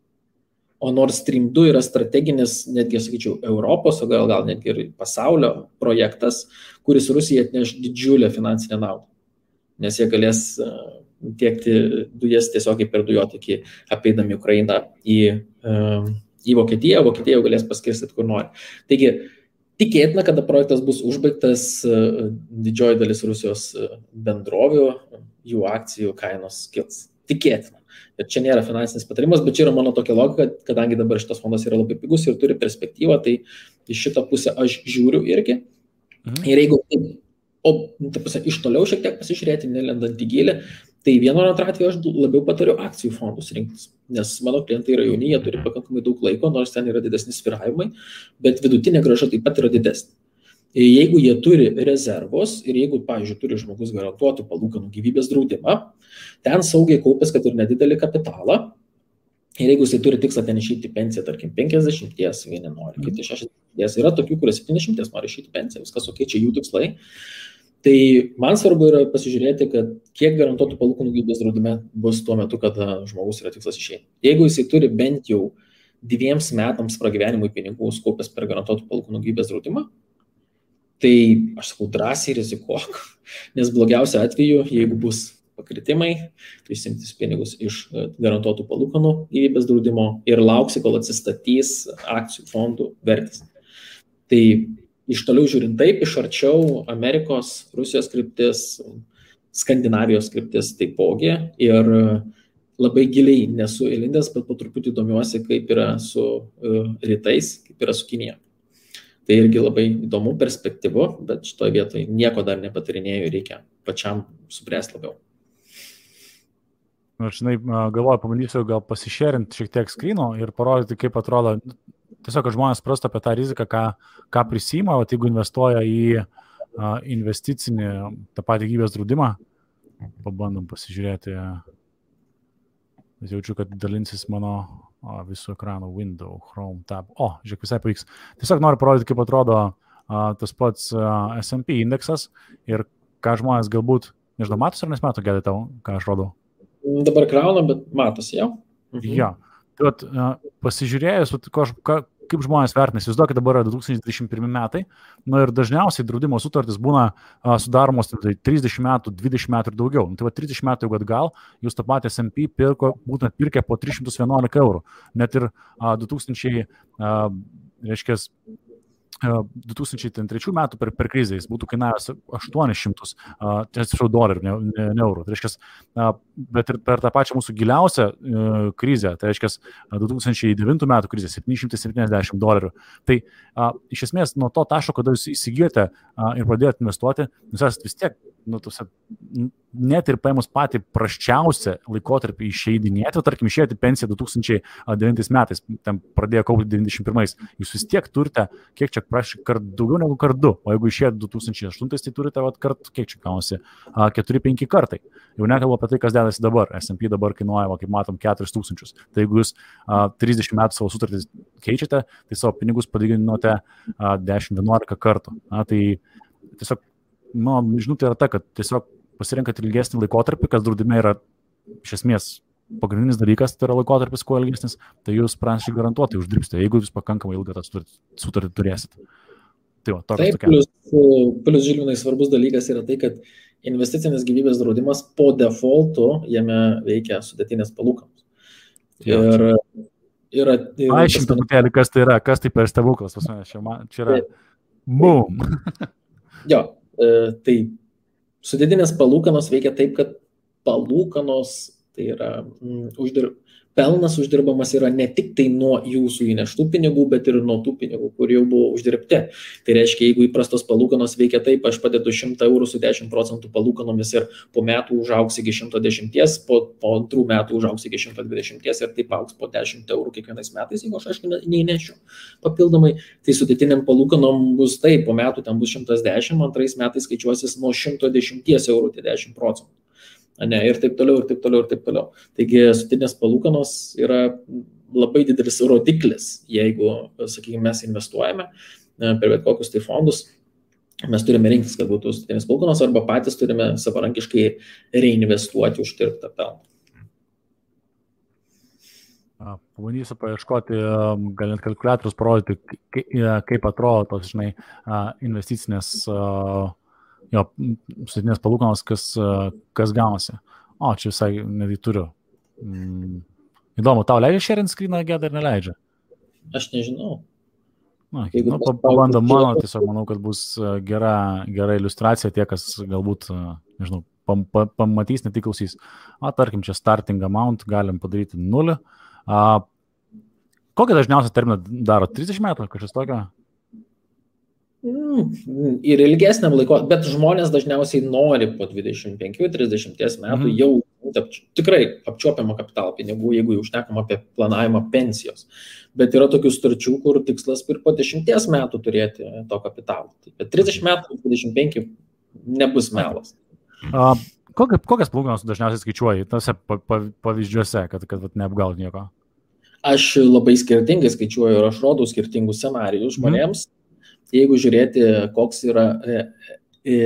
O Nord Stream 2 yra strateginis, netgi sakyčiau, Europos, o gal, gal netgi ir pasaulio projektas, kuris Rusijai atneš didžiulę finansinę naudą. Nes jie galės e, tiekti dujas tiesiog per dujotikį, apeidami Ukrainą į, e, į Vokietiją, Vokietija jau galės paskirstyti kur nori. Taigi, tikėtina, kada projektas bus užbaigtas, e, didžioji dalis Rusijos bendrovių, jų akcijų kainos kils. Tikėtina. Ir čia nėra finansinis patarimas, bet čia yra mano tokia logika, kadangi dabar šitas fondas yra labai pigus ir turi perspektyvą, tai iš šitą pusę aš žiūriu irgi. Mhm. Ir jeigu, o, ta pusė, iš toliau šiek tiek pasižiūrėti, nelendant į gilį, tai vieno ar antro atveju aš labiau patariu akcijų fondus rinktis, nes mano klientai yra jauni, jie turi pakankamai daug laiko, nors ten yra didesni sviravimai, bet vidutinė graža taip pat yra didesnė. Jeigu jie turi rezervus ir jeigu, pavyzdžiui, turi žmogus garantuotų palūkanų gyvybės draudimą, ten saugiai kaupęs, kad ir nedidelį kapitalą, ir jeigu jisai turi tikslą ten išeiti pensiją, tarkim, 50, vieni nori, kiti 60, yra tokių, kurie 70 nori išeiti pensiją, viskas ok, čia jų tikslai. Tai man svarbu yra pasižiūrėti, kad kiek garantuotų palūkanų gyvybės draudime bus tuo metu, kada žmogus yra tikslas išeiti. Jeigu jisai turi bent jau dviems metams pragyvenimui pinigų skaupęs per garantuotų palūkanų gyvybės draudimą, Tai aš sakau, drąsiai rizikuok, [LAUGHS] nes blogiausia atveju, jeigu bus pakritimai, tai išsimtis pinigus iš e, garantuotų palūkanų gyvybės draudimo ir lauksi, kol atsistatys akcijų fondų vertės. Tai iš toliau žiūrint taip, iš arčiau Amerikos, Rusijos kryptis, Skandinavijos kryptis taipogi ir labai giliai nesu įlindęs, bet po truputį domiuosi, kaip yra su uh, rytais, kaip yra su Kinija. Tai irgi labai įdomu, perspektyvu, bet šitoje vietoje nieko dar nepatarinėjau, reikia pačiam subręsti labiau. Na, žinai, galvoju, pabandysiu gal pasišėrinti šiek tiek skryno ir parodyti, kaip atrodo, tiesiog, žmonės prasta apie tą riziką, ką, ką prisima, o jeigu investuoja į investicinį tą patį gyvybės draudimą, pabandom pasižiūrėti. Jaučiu, kad dalinsis mano o, visų ekranų window, Chrome tab. O, žiūrėk, visai pavyks. Tiesiog noriu parodyti, kaip atrodo a, tas pats SP indeksas ir ką žmonės galbūt, nežinau, matos ar nesmato, gedai tau, ką aš rodau. Dabar krauna, bet matosi jau. Mhm. Ja. Tai vat, pasižiūrėjus, vat, ko, ką, kaip žmonės vertina, įsivaizduokit, dabar yra 2021 metai, na ir dažniausiai draudimo sutartys būna a, sudaromos tai 30 metų, 20 metų ir daugiau. Nu, tai va 30 metų jau atgal jūs tą patį SMP pirko, būtent pirkė po 311 eurų. Net ir a, 2000, a, reiškia, 2003 metų per, per krizę jis būtų kainavęs 800, uh, atsiprašau, dolerių, ne, ne, ne eurų. Tai reiškia, bet ir per tą pačią mūsų giliausią uh, krizę, tai reiškia, 2009 metų krizę 770 dolerių. Tai uh, iš esmės nuo to taško, kada jūs įsigijote uh, ir pradėjote investuoti, jūs esate vis tiek nu, tuose, net ir paėmus patį prasčiausią laikotarpį išeidinėti, tarkim, išėjote pensiją 2009 metais, ten pradėjo kaupti 91, jūs vis tiek turite, kiek čia prašy, kart daugiau negu kart du, o jeigu išėjote 2008, tai turite, vat, kart, kiek čia gaunasi, 4-5 kartai. Jau nekalbu apie tai, kas dedasi dabar, SMP dabar kainuoja, va, kaip matom, 4000. Tai jeigu jūs a, 30 metų savo sutartys keičiate, tai savo pinigus padidinote 10-11 kartų. Na, tai tiesiog nu, žinutė yra ta, kad tiesiog pasirinkat ilgesnį laikotarpį, kas draudime yra iš esmės pagrindinis dalykas, tai yra laikotarpis kuo ilgesnis, tai jūs pranašiai garantuotai uždirbsite, jeigu jūs pakankamai ilgą tą sutartį turėsit. Tai va, Taip, plus, plus žilvinai svarbus dalykas yra tai, kad investicinis gyvybės draudimas po defaultu jame veikia sudėtinės palūkamos. Ir yra. Aiškink truputėlį, kas tai yra, kas tai per stebuklas, pas mane čia, čia yra. Boom. jo, tai sudėtinės palūkanos veikia taip, kad palūkanos tai yra mm, uždir, pelnas uždirbamas yra ne tik tai nuo jūsų įneštų pinigų, bet ir nuo tų pinigų, kur jau buvo uždirbti. Tai reiškia, jeigu įprastos palūkanos veikia taip, aš padedu 100 eurų su 10 procentų palūkanomis ir po metų užaugs iki 110, po, po antrų metų užaugs iki 120 ir taip auks po 10 eurų kiekvienais metais, jeigu aš, aišku, neįnešiu papildomai, tai sudėtiniam palūkanom bus taip, po metų ten bus 110, antrais metais skaičiuosis nuo 110 eurų tai 10 procentų ne, ir taip toliau, ir taip toliau, ir taip toliau. Taigi sutinės palūkanos yra labai didelis rodiklis, jeigu, sakykime, mes investuojame per bet kokius tai fondus, mes turime rinktis, kad būtų sutinės palūkanos arba patys turime savarankiškai reinvestuoti uždirbtą pelną. Pabandysiu paieškoti, galint kalkulatorius parodyti, kaip atrodo tos, žinai, investicinės, jo, sutinės palūkanos, kas, kas gaunasi. O, čia visai netgi turiu. Mm. Įdomu, tau leidžia sharing screeną gėdą ar neleidžia? Aš nežinau. Na, nu, pabandom mano, tiesiog manau, kad bus gera, gera iliustracija tie, kas galbūt, nežinau, pam, pam, pamatys, ne tik klausys. O, tarkim, čia starting amount galim padaryti nulį. A, kokią dažniausią terminą daro? 30 metų, kažkas tokio? Mm, ir ilgesniam laiko, bet žmonės dažniausiai nori po 25-30 metų mm. jau tikrai apčiopiamą kapitalą pinigų, jeigu jau užtekam apie planavimą pensijos. Bet yra tokių starčių, kur tikslas ir po 10 metų turėti to kapitalo. Tai bet 30 metų, 25 nebus melas. A, kokias, kokias palūkanas dažniausiai skaičiuoji tose pavyzdžiuose, kad, kad, kad neapgaut nieko? Aš labai skirtingai skaičiuoju ir aš rodau skirtingus scenarius mhm. žmonėms. Mm. Jeigu žiūrėti, koks yra e, e,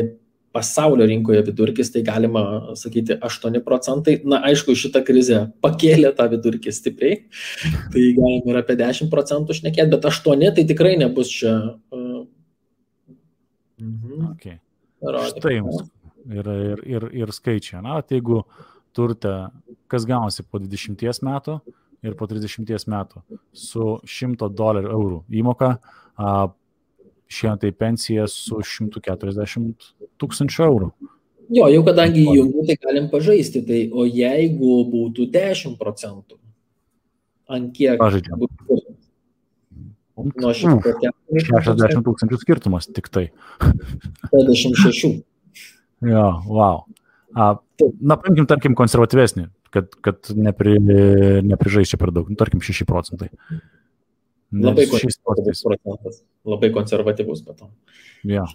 pasaulio rinkoje vidurkis, tai galima sakyti 8 procentai. Na, aišku, šitą krizę pakėlė tą vidurkį stipriai, tai galima ir apie 10 procentų šnekėti, bet 8 tai tikrai nebus čia. Uh, mhm. okay. Štai jums ir, ir, ir, ir skaičiai. Na, tai jeigu turite, kas gaunasi po 20 metų ir po 30 metų su 100 dolerių eurų įmoka, šiandien tai pensija su 140 tūkstančių eurų. Jo, jau kadangi įjungiu, tai galim pažaisti. Tai, o jeigu būtų 10 procentų, ant kiek Pažaidžiam. būtų Nuo 60 tūkstančių skirtumas tik tai. 56. [LAUGHS] Jo, wow. A, na, paimkim, tarkim, konservatyvesnį, kad, kad nepri, neprižaiščia per daug, nu, tarkim, 6 procentai. Labai konservatyvus procentas. Labai konservatyvus, to. Ja,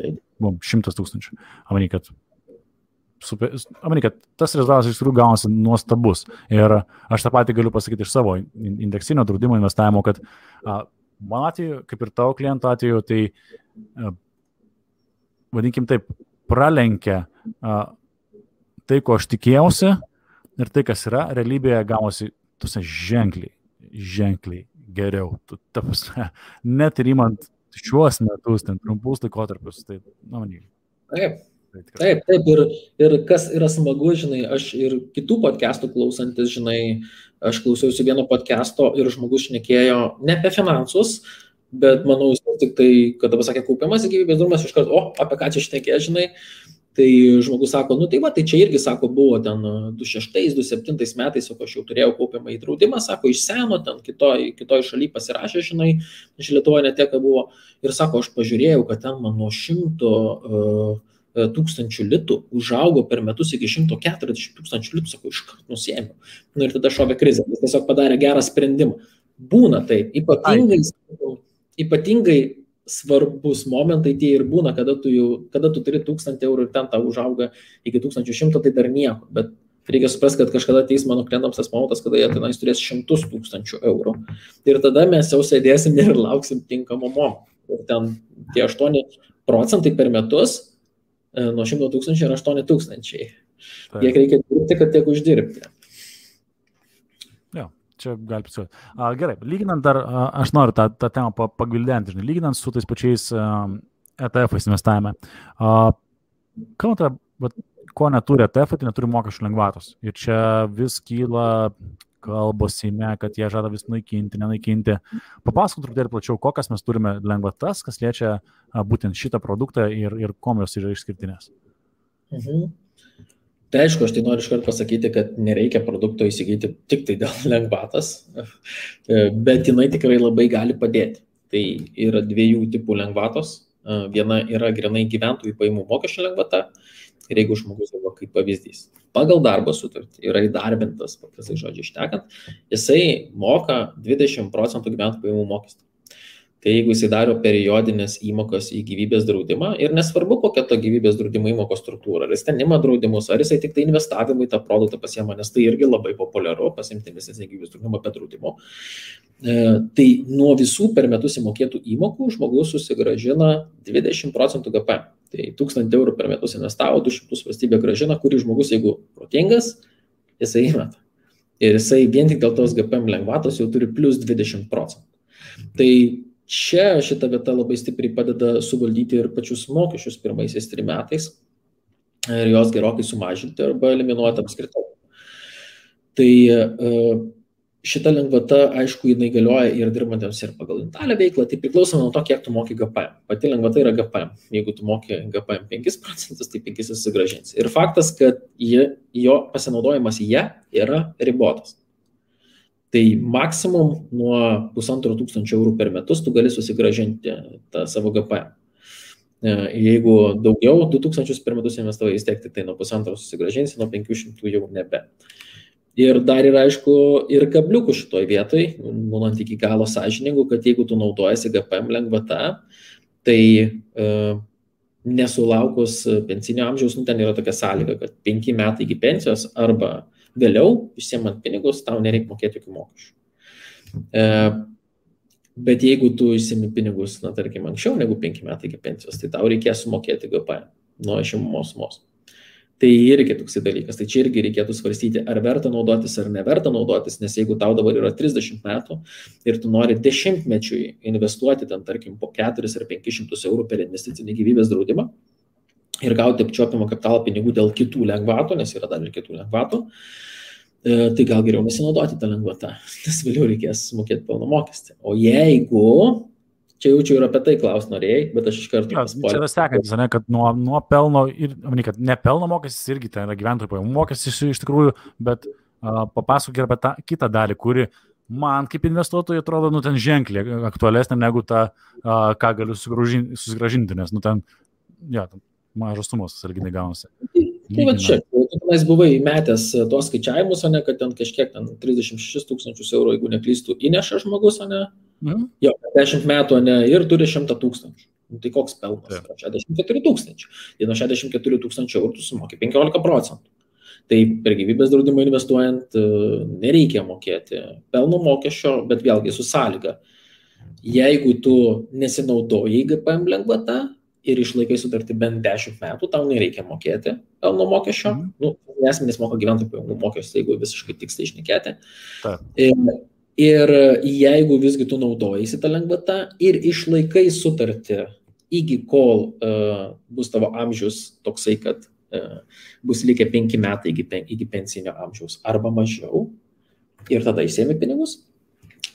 bum, šimtas tūkstančių. Amani, kad, super, amani, kad tas rezultatas iš tikrųjų gaunasi nuostabus. Ir aš tą patį galiu pasakyti iš savo indeksinio draudimo investavimo, kad a, mano atveju, kaip ir tavo kliento atveju, tai a, vadinkim taip, pralenkia a, tai, ko aš tikėjausi ir tai, kas yra, realybėje gavosi tuose ženkliai, ženkliai geriau. Tu, ta prasme, net ir įmant šiuos metus, ten trumpus laikotarpius, tai, na, manyt. Taip. Taip, taip, ir, ir kas yra smagu, žinai, aš ir kitų podcastų klausantis, žinai, aš klausiausi vieno podcast'o ir žmogus šnekėjo ne apie finansus, bet manau, jis tik tai, kada pasakė kaupiamas gyvybės drumas, iš karto, o, apie ką čia šnekė, žinai, Tai žmogus sako, nu tai va, tai čia irgi, sako, buvo ten 26-27 metais, o aš jau turėjau kaupiamą įdraudimą, sako, iš seno, ten kitoj, kitoj šaly pasirašė, žinai, iš Lietuvoje netiek buvo. Ir sako, aš pažiūrėjau, kad ten man nuo 100 uh, tūkstančių litų užaugo per metus iki 140 tūkstančių litų, sako, iškart nusėmiau. Nu, ir tada šovė krizė, jis tiesiog padarė gerą sprendimą. Būna taip, ypatingai, ypatingai svarbus momentai tie ir būna, kada tu, jau, kada tu turi 1000 eurų ir ten tau užauga iki 1100, tai dar nieko. Bet reikia suprasti, kad kažkada ateis mano klientams tas momentas, kada jie tenais turės šimtus tūkstančių eurų. Ir tada mes jau sėdėsim ir lauksim tinkamo momento. Ir ten tie 8 procentai per metus e, nuo 100 tūkstančių yra 8 tūkstančiai. Tiek reikia dirbti, kad tiek uždirbti čia gali pasiūlyti. Gerai, lyginant dar, aš noriu tą, tą temą pagvildenti, žinai, lyginant su tais pačiais ETF-ais investavime. Kalbant apie, ko neturi ETF, tai neturi mokesčių lengvatos. Ir čia vis kyla kalbos Seime, kad jie žada vis naikinti, nenaikinti. Papasakok truputėlį plačiau, kokias mes turime lengvatas, kas liečia būtent šitą produktą ir, ir kom jos yra išskirtinės. Mhm. Tai aišku, aš tai noriu iškart pasakyti, kad nereikia produkto įsigyti tik tai dėl [LAUGHS] lengvatas, bet jinai tikrai labai gali padėti. Tai yra dviejų tipų lengvatos. Viena yra grinai gyventojų paimų mokesčio lengvata ir jeigu žmogus, va, kaip pavyzdys, pagal darbo sutartį yra įdarbintas, paprastai žodžiai ištekant, jisai moka 20 procentų gyventojų paimų mokestį. Tai jeigu jisai daro periodinės įmokas į gyvybės draudimą ir nesvarbu, kokia to gyvybės draudimo įmokos struktūra, ar jis ten ima draudimus, ar jisai tik tai investavimui tą produktą pasiema, nes tai irgi labai populiaru pasimti investicinį gyvybės draudimą be draudimo. tai nuo visų per metus įmokėtų įmokų žmogus susigražina 20 procentų GPM. Tai 1000 eurų per metus investavo, 200 valstybė gražina, kurį žmogus, jeigu protingas, jisai įmeta. Ir jisai vien tik dėl tos GPM lengvatos jau turi plus 20 procentų. Tai čia šita vieta labai stipriai padeda suvaldyti ir pačius mokesčius pirmaisiais trim metais ir juos gerokai sumažinti arba eliminuoti apskritai. Tai uh, šita lengvata, aišku, jinai galioja ir dirbantiems ir pagal intalę veiklą, tai priklausomai nuo to, kiek tu moki GPM. Pati lengvata yra GPM. Jeigu tu moki GPM 5 procentus, tai 5 susigražinsi. Ir faktas, kad jie, jo pasinaudojimas ją yra ribotas. Tai maksimum nuo pusantro tūkstančio eurų per metus tu gali susigražinti tą savo GPM. E, jeigu daugiau, 2000 per metus investavai įsteigti, tai nuo pusantro susigražinsi, nuo 500 jau nebe. Ir dar yra, aišku, ir kabliukų šitoj vietoj, būnant iki galo sąžiningų, kad jeigu tu naudojasi GPM lengvata, tai e, nesulaukus pensinio amžiaus, nu, ten yra tokia sąlyga, kad penki metai iki pensijos arba vėliau, išsiemant pinigus, tau nereikia mokėti jokių mokesčių. E, bet jeigu tu išsiemi pinigus, na, tarkim, anksčiau negu penki metai iki pensijos, tai tau reikės sumokėti GPM nuo išimamos sumos. Tai irgi toksai dalykas. Tai čia irgi reikėtų svarstyti, ar verta naudotis ar neverta naudotis, nes jeigu tau dabar yra 30 metų ir tu nori dešimtmečiui investuoti ten, tarkim, po 4 ar 500 eurų per investicinį gyvybės draudimą ir gauti apčiopimą kapitalą pinigų dėl kitų lengvatų, nes yra dar ir kitų lengvatų, e, tai gal geriau nesinaudoti tą lengvatą, [LAUGHS] nes vėliau reikės mokėti pelno mokestį. O jeigu čia jaučiu ir apie tai klaus norėjai, bet aš iš karto. Ja, čia yra sekantis, ne, kad nuo, nuo pelno, ir, mani, kad ne pelno mokestis irgi ten yra gyventojų pajamų mokestis iš tikrųjų, bet uh, papasakok ir apie tą kitą dalį, kuri man kaip investuotojui atrodo, nu ten ženkliai aktualesnė negu ta, uh, ką galiu susigražinti, nes, nu ten, ja, ten mažos sumos, salginai gaunasi. Tai va čia, tenais buvai metęs tuos skaičiavimus, o ne, kad ten kažkiek ten 36 tūkstančius eurų, jeigu neklystų, įneša žmogus, o ne? Mhm. Jo, 10 metų ne, ir turi 100 tūkstančių. Nu, tai koks pelnas? Ja. 64 tūkstančių. Tai nuo 64 tūkstančių eurų tu sumoki 15 procentų. Tai per gyvybės draudimą investuojant e, nereikia mokėti pelno mokesčio, bet vėlgi su sąlyga. Jeigu tu nesinaudojai GPM lengvata ir išlaikai sutartį bent 10 metų, tau nereikia mokėti pelno mokesčio. Mhm. Nu, Nesmenys moka gyventojų pajamų mokesčius, jeigu visiškai tiksliai išnekėti. Ir Ir jeigu visgi tu naudojasi tą lengvatą ir išlaikai sutartį iki kol uh, bus tavo amžius toksai, kad uh, bus likę penki metai iki, pen, iki pensinio amžiaus arba mažiau ir tada įsėmė pinigus,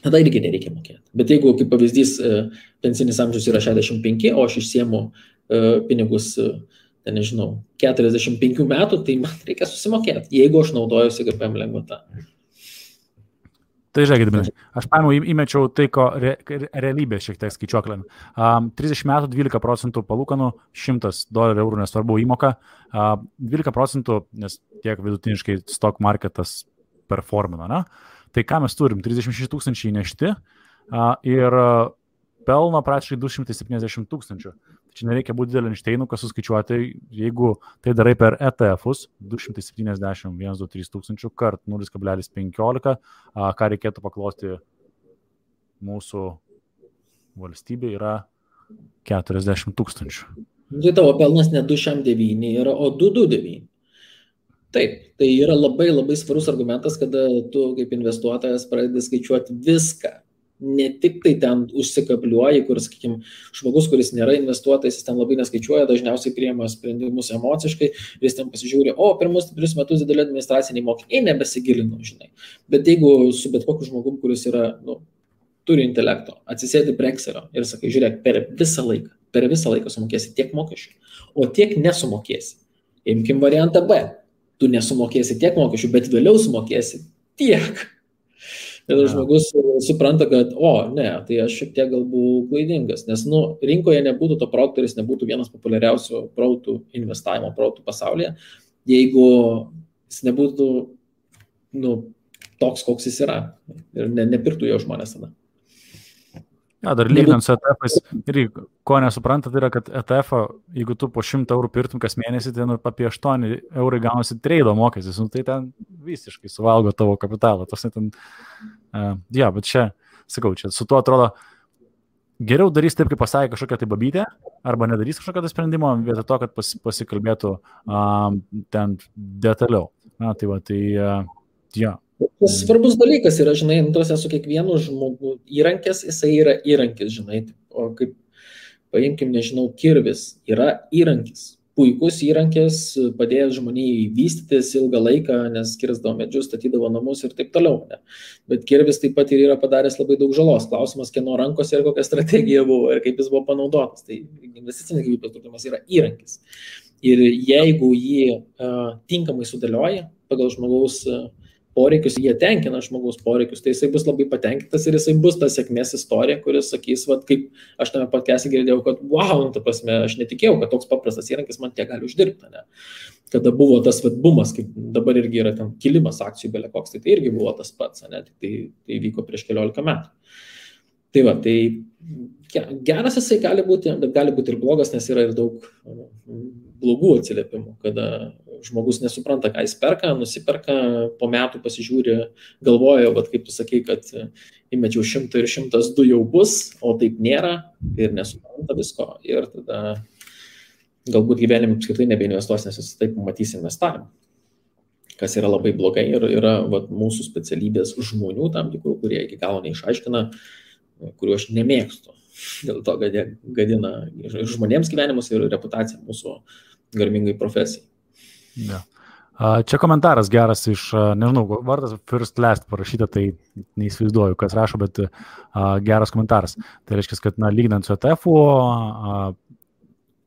tada irgi nereikia mokėti. Bet jeigu, kaip pavyzdys, uh, pensinis amžius yra 65, o aš išsiemu uh, pinigus, uh, ten nežinau, 45 metų, tai man [LAUGHS] reikia susimokėti, jeigu aš naudojuosi GPM lengvata. Tai žiūrėkit, Binai, aš paėmiau, įmečiau tai, ko re, realybė šiek tiek skaičiuoklėm. Um, 30 metų 12 procentų palūkanų, 100 dolerių eurų nesvarbu įmoka, uh, 12 procentų, nes tiek vidutiniškai stock marketas performina, na? Tai ką mes turim? 36 tūkstančiai įnešti uh, ir pelno praktiškai 270 tūkstančių. Čia nereikia būti didelį Einšteinu, kas suskaičiuoti, jeigu tai darai per ETF-us 270, 1, 2, 3 tūkstančių kart 0,15, ką reikėtų paklosti mūsų valstybė yra 40 tūkstančių. Tai tavo pelnas ne 209 yra, o 229. Taip, tai yra labai labai svarus argumentas, kada tu kaip investuotojas pradedi skaičiuoti viską, ne tik tai ten užsikabliuoji, kur, sakykime, žmogus, kuris nėra investuotojas, jis ten labai neskaičiuoja, dažniausiai priema sprendimus emociškai, jis ten pasižiūri, o pirmus tris metus didelį administraciniai mokiniai nebesigilinu, žinai. Bet jeigu su bet kokiu žmogum, kuris yra, nu, turi intelekto, atsisėdi prie Excelio ir sakai, žiūrėk, per visą laiką, per visą laiką sumokėsi tiek mokesčių, o tiek nesumokėsi. Imkim variantą B. Tu nesumokėsi tiek mokesčių, bet vėliau sumokėsi tiek Ir ja. žmogus supranta, kad, o, ne, tai aš šiek tiek gal buvau klaidingas, nes, nu, rinkoje nebūtų to produkto jis nebūtų vienas populiariausių produktų investavimo produktų pasaulyje, jeigu jis nebūtų, nu, toks, koks jis yra. Ir ne, nepirktų jo žmonės tada. Ja, dar lyginant su ETF-ais, ir ko nesuprantat, tai yra, kad ETF, jeigu tu po 100 eurų pirtum kas mėnesį, tai nu, apie 8 eurų gaunasi trade mokestis, nu, tai ten visiškai suvalgo tavo kapitalą. Tas ten, uh, ja, bet čia sakau, čia su tuo atrodo, geriau darys taip, kaip pasakė kažkokia tai babytė, arba nedarys kažkokio tai sprendimo, vietoj to, kad pas, pasikalbėtų um, ten detaliau. Na, tai va, tai, uh, ja. Tas svarbus dalykas yra, žinai, antrose su kiekvienu žmogu įrankis, jisai yra įrankis, žinai, o kaip, paimkim, nežinau, kirvis yra įrankis puikus įrankis, padėjęs žmonijai vystytis ilgą laiką, nes kirsdavo medžius, statydavo namus ir taip toliau. Ne. Bet kirvis taip pat ir yra padaręs labai daug žalos. Klausimas, kieno rankose ir kokia strategija buvo ir kaip jis buvo panaudotas. Tai investicinis gyvybės draudimas yra įrankis. Ir jeigu jį uh, tinkamai sudėlioja pagal žmogaus uh, poreikius, jie tenkina žmogaus poreikius, tai jisai bus labai patenkintas ir jisai bus ta sėkmės istorija, kuris sakys, va, kaip aš tame podcast'e girdėjau, kad wow, nu, ta prasme, aš netikėjau, kad toks paprastas įrankis man tiek gali uždirbti, ne. Kada buvo tas vadbumas, kaip dabar irgi yra ten kilimas akcijų belė koks, tai tai irgi buvo tas pats, ne, tai, tai vyko prieš keliolika metų. Tai va, tai geras jisai gali būti, bet gali būti ir blogas, nes yra ir daug blogų atsiliepimų, kada žmogus nesupranta, ką jis perka, nusiperka, po metų pasižiūri, galvoja, vad kaip tu sakai, kad įmečiau šimtą ir šimtas du jau bus, o taip nėra ir nesupranta visko. Ir tada galbūt gyvenime apskritai nebeinvestuos, nes jis taip matys investavimą. Kas yra labai blogai ir yra vat, mūsų specialybės žmonių tam tikrų, kurie iki galo neišaiškina, kuriuo aš nemėgstu. Dėl to, kad jie gadina ir žmonėms gyvenimus, ir reputaciją mūsų garbingai profesijai. Ja. Čia komentaras geras iš, nežinau, vardas First Last parašyta, tai neįsivaizduoju, kas rašo, bet uh, geras komentaras. Tai reiškia, kad, na, lyginant su ETF, uh,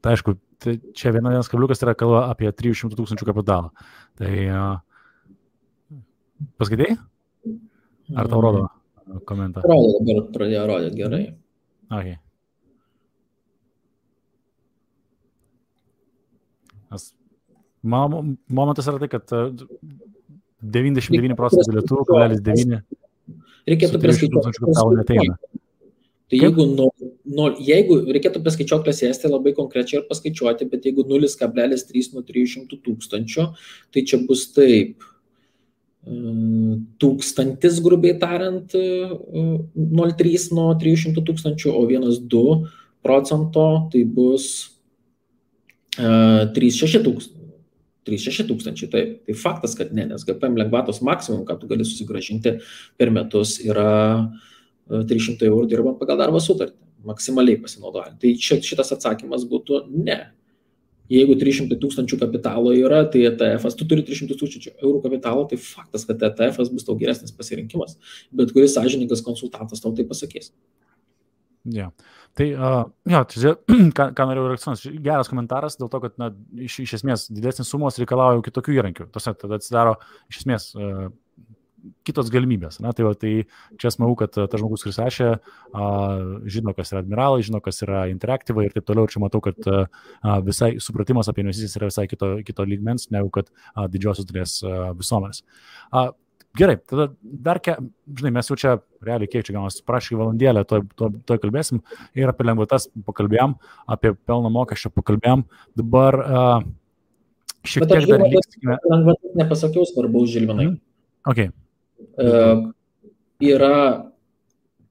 tai aišku, tai čia viena vienas kabliukas yra kalba apie 300 tūkstančių kapitalą. Tai uh, paskaitai? Ar tau rodo komentarą? Rodo, dabar pradėjo rodyti gerai. Okay. Nes momentas yra tai, kad 99 procentų bilietų, 0,9. Reikėtų priskaičiuoti. Tai jeigu, nu, nu, jeigu reikėtų paskaičiuoti sėsti labai konkrečiai ir paskaičiuoti, bet jeigu 0,3 nuo 300 tūkstančių, tai čia bus taip. Tūkstantis, grubiai tariant, 0,3 nuo 300 tūkstančių, o 1,2 procento tai bus 3,6 tūkstančių. 3-6 tūkstančiai, taip. Tai faktas, kad ne, nes GPM lengvatos maksimum, ką tu gali susigražinti per metus, yra 300 e, eurų dirbant pagal darbo sutartį, maksimaliai pasinaudojant. Tai šitas atsakymas būtų ne. Jeigu 300 tūkstančių kapitalo yra, tai ETF, tu turi 300 tūkstančių eurų kapitalo, tai faktas, kad ETF bus tau geresnis pasirinkimas. Bet kuris sąžininkas konsultantas tau tai pasakys. Yeah. Tai, uh, jo, tai, [CLEARS THROAT] ką, ką norėjau reakcionuoti, geras komentaras dėl to, kad na, iš, iš esmės didesnis sumos reikalauja kitokių įrankių. Tose tada atsidaro iš esmės uh, kitos galimybės. Na, tai, va, tai čia smagu, kad tas žmogus, kuris rašė, žino, kas yra admiralai, žino, kas yra interaktyvai ir taip toliau. Ir čia matau, kad uh, visai supratimas apie investicijas yra visai kito, kito lygmens, negu kad uh, didžiosios dalies visuomenės. Gerai, tada dar, ke, žinai, mes jau čia realiai kiek čia gaunasi, prašai valandėlę, toj, toj, toj kalbėsim ir apie lengvatas pakalbėjom, apie pelno mokesčio pakalbėjom. Dabar uh, šiek tiek dar liksime. Lengvatas nepasakiau svarbaus žilvinai. Mm. Okay. Uh, yra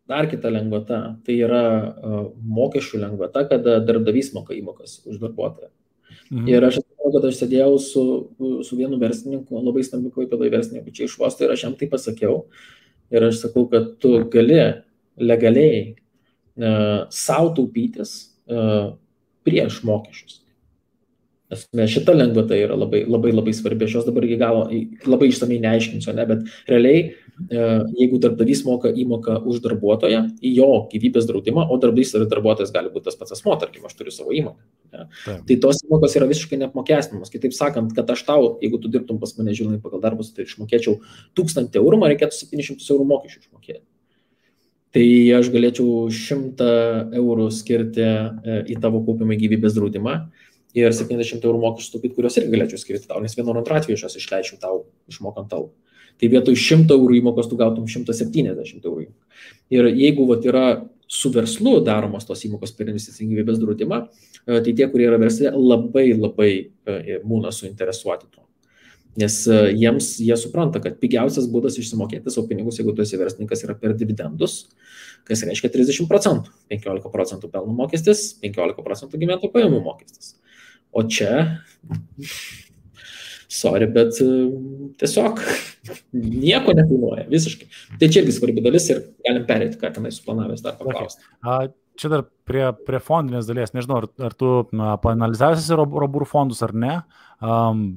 dar kita lengvata, tai yra uh, mokesčių lengvata, kada darbdavys moka įmokas už darbuotoją. Mhm. Ir aš atsimenu, kad aš sėdėjau su, su vienu verslininku, labai stambiu klaipėdai verslininku čia iš Vosto ir aš jam tai pasakiau. Ir aš sakau, kad tu gali legaliai uh, savo taupytis uh, prieš mokesčius. Nes šita lengvata yra labai, labai, labai svarbi. Aš jos dabar iki galo labai išsamei neaiškinsiu, ne, bet realiai, e, jeigu darbdavys moka įmoką už darbuotoją į jo gyvybės draudimą, o darbdavys ir darbuotojas gali būti tas pats asmo, tarkim, aš turiu savo įmonę. Ne, tai tos įmokos yra visiškai neapmokestinamos. Kitaip sakant, kad aš tau, jeigu tu dirbtum pas mane, žinai, pagal darbus, tai išmokėčiau 1000 eurų, man reikėtų 700 eurų mokesčių išmokėti. Tai aš galėčiau 100 eurų skirti e, į tavo kaupimą gyvybės draudimą ir 70 eurų mokesčių taupyti, kuriuos irgi galėčiau skirti tau, nes vienu ar antru atveju aš jas išleidžiu tau, išmokant tau. Tai vietoj 100 eurų įmokos tu gautum 170 eurų. Ir jeigu vat, yra su verslu daromos tos įmokos per investicinį gyvybės draudimą, e, tai tie, kurie yra verslė, labai labai e, būna suinteresuoti tuo. Nes e, jiems jie supranta, kad pigiausias būdas išsimokėti savo pinigus, jeigu tu esi verslininkas, yra per dividendus, kas reiškia 30 procentų. 15 procentų pelno mokestis, 15 procentų gyventojų pajamų mokestis. O čia, sorry, bet e, tiesiog [LAUGHS] nieko nekainuoja, visiškai. Tai čia irgi svarbi dalis ir galim perėti, ką tenai suplanavęs dar paklausti. Okay. Čia dar prie, prie fondinės dalies, nežinau, ar, ar tu paanalizavęs robūrų fondus ar ne. Um,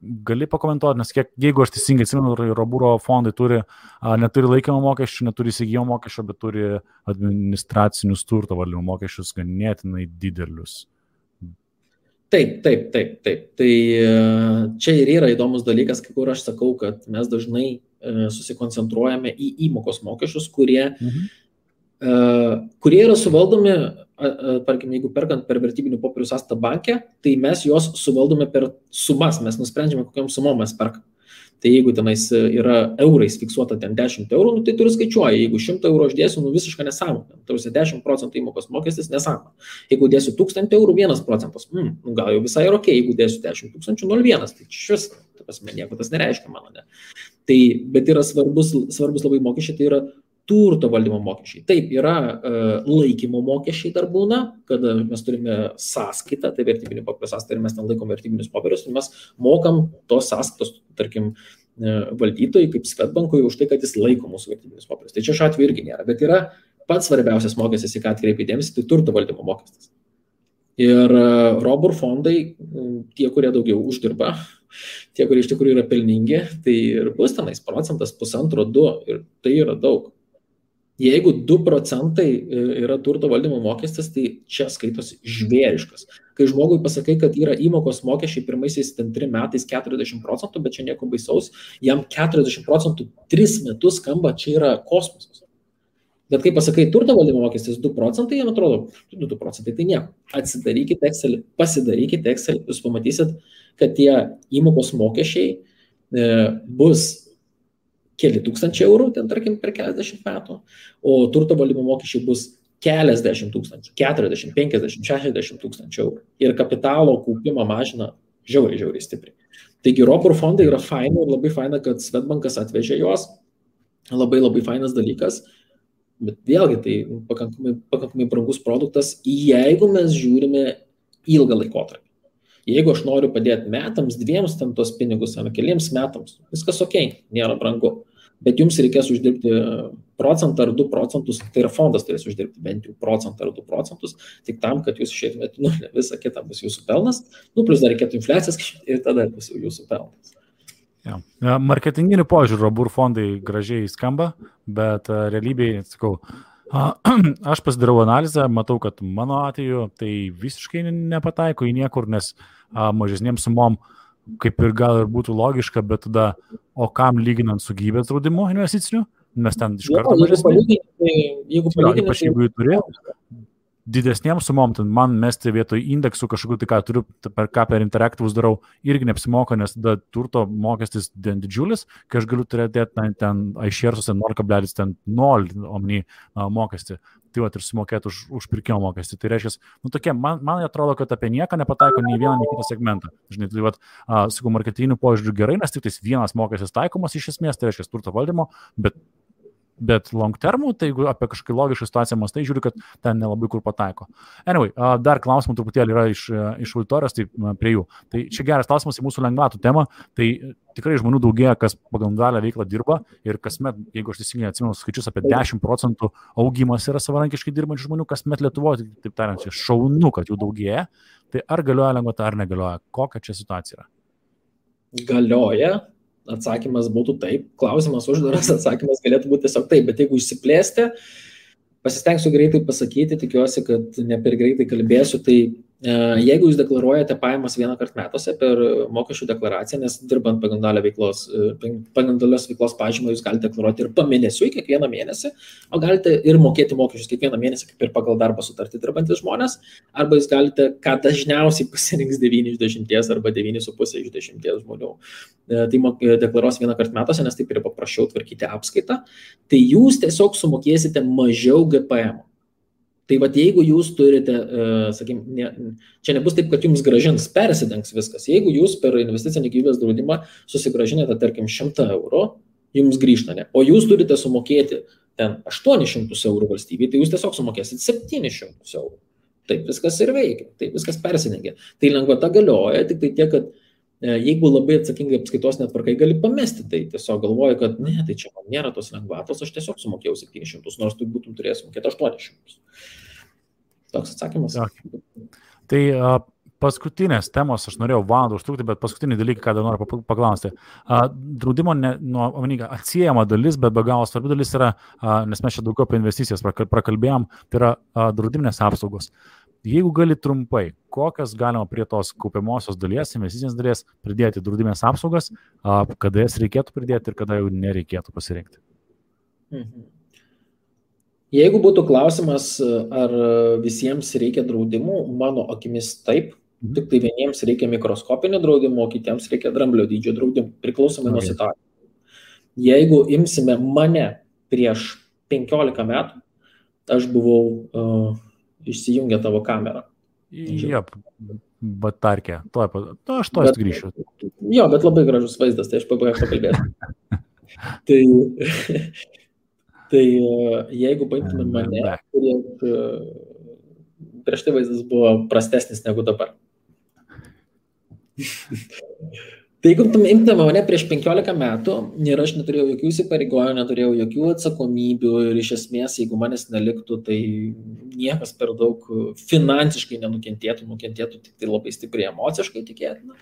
gali pakomentuoti, nes kiek, jeigu aš teisingai atsimenu, Robūro fondai turi, a, neturi laikymo mokesčių, neturi įsigijimo mokesčio, bet turi administracinius turto valdymo mokesčius ganėtinai didelius. Taip, taip, taip, taip. Tai e, čia ir yra įdomus dalykas, kur aš sakau, kad mes dažnai e, susikoncentruojame į įmokos mokesčius, kurie, mhm. kurie yra suvaldomi tarkim, jeigu perkant per vertybinių popierių sąstą bankę, tai mes juos suvaldome per sumas, mes nusprendžiame, kokiam sumom mes perkam. Tai jeigu tenais yra eurais fiksuota ten 10 eurų, nu, tai turi skaičiuoja, jeigu 100 eurų aš dėsiu, nu visiškai nesąmonė. Tarsi 10 procentų įmokos mokestis nesąmonė. Jeigu dėsiu 1000 eurų, 1 procentas, mm, nu, gal jau visai ok, jeigu dėsiu 10 tūkstančių, 0,1, tai šis, ta prasme, nieko tas nereiškia mano, ne. Tai, bet yra svarbus, svarbus labai mokesčiai, tai yra turto valdymo mokesčiai. Taip, yra uh, laikymo mokesčiai dar būna, kada mes turime sąskaitą, tai vertybinį popierių sąskaitą ir mes ten laikom vertybinius popierius ir mes mokam tos sąskaitos, tarkim, uh, valdytojai kaip Svetbankui už tai, kad jis laiko mūsų vertybinius popierius. Tai čia šiuo atveju irgi nėra, bet yra pats svarbiausias mokestis, į ką atkreipi dėmesį, tai turto valdymo mokestis. Ir robur fondai, tie, kurie daugiau uždirba, tie, kurie iš tikrųjų yra pelningi, tai ir bus tenais procentas, pusantro, du ir tai yra daug. Jeigu 2 procentai e, yra turto valdymo mokestis, tai čia skaitosi žvėriškas. Kai žmogui pasakai, kad yra įmokos mokesčiai pirmaisiais 3 metais 40 procentų, bet čia nieko baisaus, jam 40 procentų 3 metus skamba, čia yra kosmosas. Bet kai pasakai turto valdymo mokestis 2 procentai, jam atrodo, 2 procentai tai nieko. Atsidarykite Excel, pasidarykite Excel, jūs pamatysit, kad tie įmokos mokesčiai e, bus keli tūkstančiai eurų, ten tarkim per keliasdešimt metų, o turto valdymo mokesčiai bus keliasdešimt tūkstančių, 40, 50, 60 tūkstančių eurų. Ir kapitalo kaupimą mažina žiauriai, žiauriai stipriai. Taigi Ropur fondai yra faina ir labai faina, kad Svetbankas atvežė juos. Labai labai fainas dalykas. Bet vėlgi tai pakankamai, pakankamai brangus produktas, jeigu mes žiūrime ilgą laikotarpį. Jeigu aš noriu padėti metams, dviems ten tos pinigus, ar keliems metams, viskas ok, nėra brangu bet jums reikės uždirbti procentą ar 2 procentus, tai yra fondas turės uždirbti bent jau procentą ar 2 procentus, tik tam, kad jūs išeitumėte, nu, visa kita bus jūsų pelnas, nu, plus dar reikėtų infliacijas ir tada bus jau jūsų pelnas. Ja. Marketinginių požiūrių robur fondai gražiai skamba, bet realybėje, sakau, [CLEARS THROAT] aš pasidarau analizę, matau, kad mano atveju tai visiškai nepataiko į niekur, nes mažesniems sumom kaip ir gal ir būtų logiška, bet tada, o kam lyginant su gyvybės draudimu investiciniu, mes ten iš karto mažesnį. Jeigu palyginti, ypač jeigu jų turi, didesniem sumom, ten man mesti vietoj indeksų kažkokiu, tai ką turiu, per ką per interaktyvus darau, irgi neapsimoka, nes tada turto mokestis didžiulis, kai aš galiu turėti ten, ten aišėrsus 0,0 omny mokestį tai vat ir sumokėti už, už pirkimo mokestį. Tai reiškia, nu tokie, man, man atrodo, kad apie nieką nepataiko nei vieną, nei kitą segmentą. Žinai, tai vat, sakau, marketinginių požiūrių gerai, nes tik tais vienas mokestis taikomas iš esmės, tai reiškia turto valdymo, bet Bet long termų, tai jeigu apie kažkokį logišką situaciją mastai, žiūriu, kad ten nelabai kur pataiko. Anyway, dar klausimų truputėlį yra iš, iš auditorijos, tai prie jų. Tai čia geras klausimas į mūsų lengvatų temą. Tai tikrai žmonių daugėja, kas pagal dalę veiklą dirba ir kasmet, jeigu aš teisingai atsimenu skaičius, apie 10 procentų augimas yra savarankiškai dirbančių žmonių, kasmet Lietuvoje, taip tariant, čia šaunu, kad jų daugėja. Tai ar galioja lengvata, ar negalioja? Kokia čia situacija yra? Galioja, atsakymas būtų taip, klausimas uždaras, [LAUGHS] atsakymas galėtų būti tiesiog taip, bet jeigu išsiplėsti, pasistengsiu greitai pasakyti, tikiuosi, kad ne per greitai kalbėsiu, tai jeigu jūs deklaruojate pajamas vieną kartą metuose per mokesčių deklaraciją, nes dirbant pagrindalio veiklos, e, pagrindalios veiklos pažymą jūs galite deklaruoti ir pamėnesiui kiekvieną mėnesį, o galite ir mokėti mokesčius kiekvieną mėnesį, kaip ir pagal darbo sutartį dirbantis žmonės, arba jūs galite, ką dažniausiai pasirinks 9 iš 10 arba 9,5 iš 10 žmonių. E, tai deklaruos vieną kartą metuose, nes taip yra paprasčiau tvarkyti apskaitą. Tai jūs tiesiog sumokėsite mažiau GPM. Tai vad jeigu jūs turite, uh, sakykim, ne, čia nebus taip, kad jums gražins, persidengs viskas. Jeigu jūs per investicinį gyvybės draudimą susigražinate, tarkim, 100 eurų, jums grįžta ne. O jūs turite sumokėti ten 800 eurų valstybei, tai jūs tiesiog sumokėsit 700 eurų. Taip viskas ir veikia, taip viskas persidengia. Tai lengvata galioja, tik tai tiek, kad E, jeigu labai atsakingai apskaitos netvarkai, gali pamesti tai. Tiesiog galvoji, kad ne, tai čia man nėra tos lengvatos, aš tiesiog sumokėjau 700, nors tu būtum turėjęs sumokėti 800. Toks atsakymas. Okay. Tai uh, paskutinės temos, aš norėjau valandą užtrukti, bet paskutinį dalyką, ką dar noriu paklausti. Uh, draudimo ne, nuo, maninga, atsiejama dalis, bet be galo svarbi dalis yra, uh, nes mes čia daugiau apie investicijas prakalbėjom, tai yra uh, draudiminės apsaugos. Uh, Jeigu gali trumpai, kokias galima prie tos kaupiamosios dalies, investicinės dalies pridėti draudimės apsaugas, kada jas reikėtų pridėti ir kada jau nereikėtų pasirinkti. Mhm. Jeigu būtų klausimas, ar visiems reikia draudimų, mano akimis taip, mhm. tik tai vieniems reikia mikroskopinio draudimo, kitiems reikia dramblio dydžio draudimo, priklausomai okay. nuo situacijos. Jeigu imsime mane prieš 15 metų, aš buvau uh, išsijungia tavo kamerą. Jep, bet tarkė, to, to aš to grįšiu. Jo, bet labai gražus vaizdas, tai aš pabaigai pakalbėsiu. [LAUGHS] tai, [LAUGHS] tai jeigu paimtume mane, kurie prieš tai vaizdas buvo prastesnis negu dabar. [LAUGHS] Tai jeigu imtume mane prieš 15 metų ir aš neturėjau jokių įsipareigojimų, neturėjau jokių atsakomybių ir iš esmės, jeigu manęs neliktų, tai niekas per daug finansiškai nenukentėtų, nukentėtų tik tai labai stipriai emociškai tikėtina.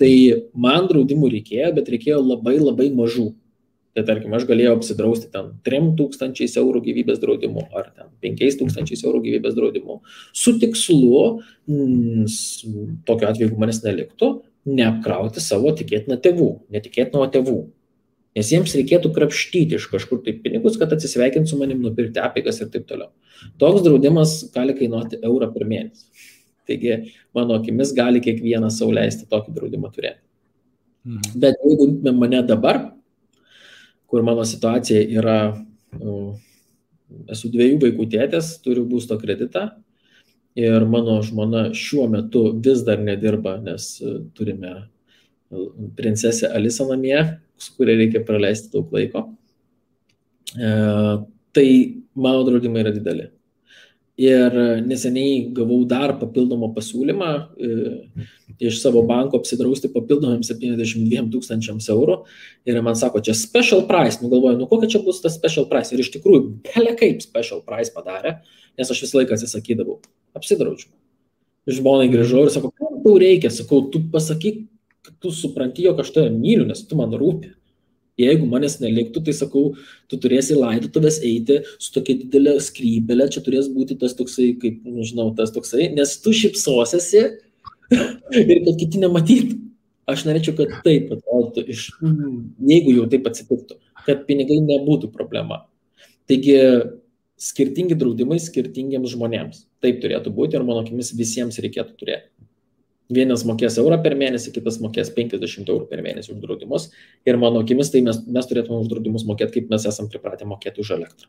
Tai man draudimų reikėjo, bet reikėjo labai labai mažų. Tai tarkim, aš galėjau apsidrausti ten 3000 eurų gyvybės draudimu ar ten 5000 eurų gyvybės draudimu su tikslu, m, tokiu atveju, jeigu manęs neliktų, neapkrauti savo tikėtiną tėvų, netikėtino tėvų. Nes jiems reikėtų krapštyti iš kažkur tai pinigus, kad atsisveikinti su manim, nupirkti apėgas ir taip toliau. Toks draudimas gali kainuoti eurą per mėnesį. Taigi, mano akimis, gali kiekvienas sauliaisti tokį draudimą turėti. Mhm. Bet jeigu mane dabar, kur mano situacija yra, esu dviejų vaikų tėtės, turiu būsto kreditą, ir mano žmona šiuo metu vis dar nedirba, nes e, turime e, princesę Alisą namie, su kuria reikia praleisti daug laiko. E, tai mano draudimai yra dideli. Ir neseniai gavau dar papildomą pasiūlymą e, iš savo banko apsidrausti papildomam 72 tūkstančiams eurų. Ir man sako, čia special price. Nu galvoju, nu kokia čia bus tas special price. Ir iš tikrųjų, belia kaip special price padarė, nes aš visą laiką atsisakydavau. Apsidraudžiu. Žmonai grįžau ir sako, kam tau reikia? Sakau, tu pasakyk, kad tu supranti, jog aš tave myliu, nes tu man rūpi. Jeigu manęs neliktų, tai sakau, tu turėsi laidotuvės eiti su tokia didelė skrybelė, čia turės būti tas toksai, kaip, nežinau, tas toksai, nes tu šipsosiesi [LAUGHS] ir kad kiti nematytų. Aš norėčiau, kad taip atrodytų, iš, jeigu jau taip atsitiktų, kad pinigai nebūtų problema. Taigi, skirtingi draudimai skirtingiems žmonėms. Taip turėtų būti ir mano akimis visiems reikėtų turėti. Vienas mokės eurą per mėnesį, kitas mokės 50 eurų per mėnesį už draudimus. Ir mano akimis, tai mes, mes turėtume už draudimus mokėti, kaip mes esame pripratę mokėti už elektrą.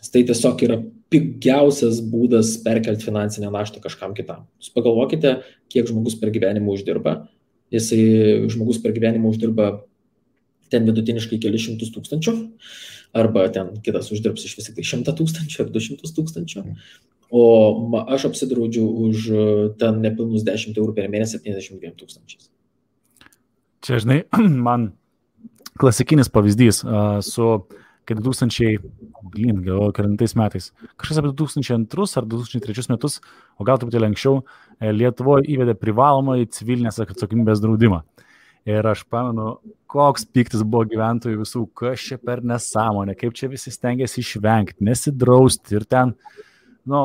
Nes tai tiesiog yra pigiausias būdas perkelti finansinę naštą kažkam kitam. Jūs pagalvokite, kiek žmogus per gyvenimą uždirba. Jisai žmogus per gyvenimą uždirba ten vidutiniškai keli šimtus tūkstančių, arba ten kitas uždirbs iš vis tik tai šimtą tūkstančių ar du šimtus tūkstančių o aš apsidraudžiu už e, ten nepilnus 10 eurų per mėnesį 72 tūkstančiais. Čia, žinai, [CLEARS THROAT] man klasikinis pavyzdys uh, su, kai 2000, blin, galvoju, karantais metais, kažkas apie 2002 ar 2003 metus, o gal truputėlį anksčiau, e, Lietuvoje įvedė privalomą į civilinės atsakomybės draudimą. Ir aš pamenu, koks piktis buvo gyventojų visų, kas čia per nesąmonę, kaip čia visi stengiasi išvengti, nesidrausti ir ten nu,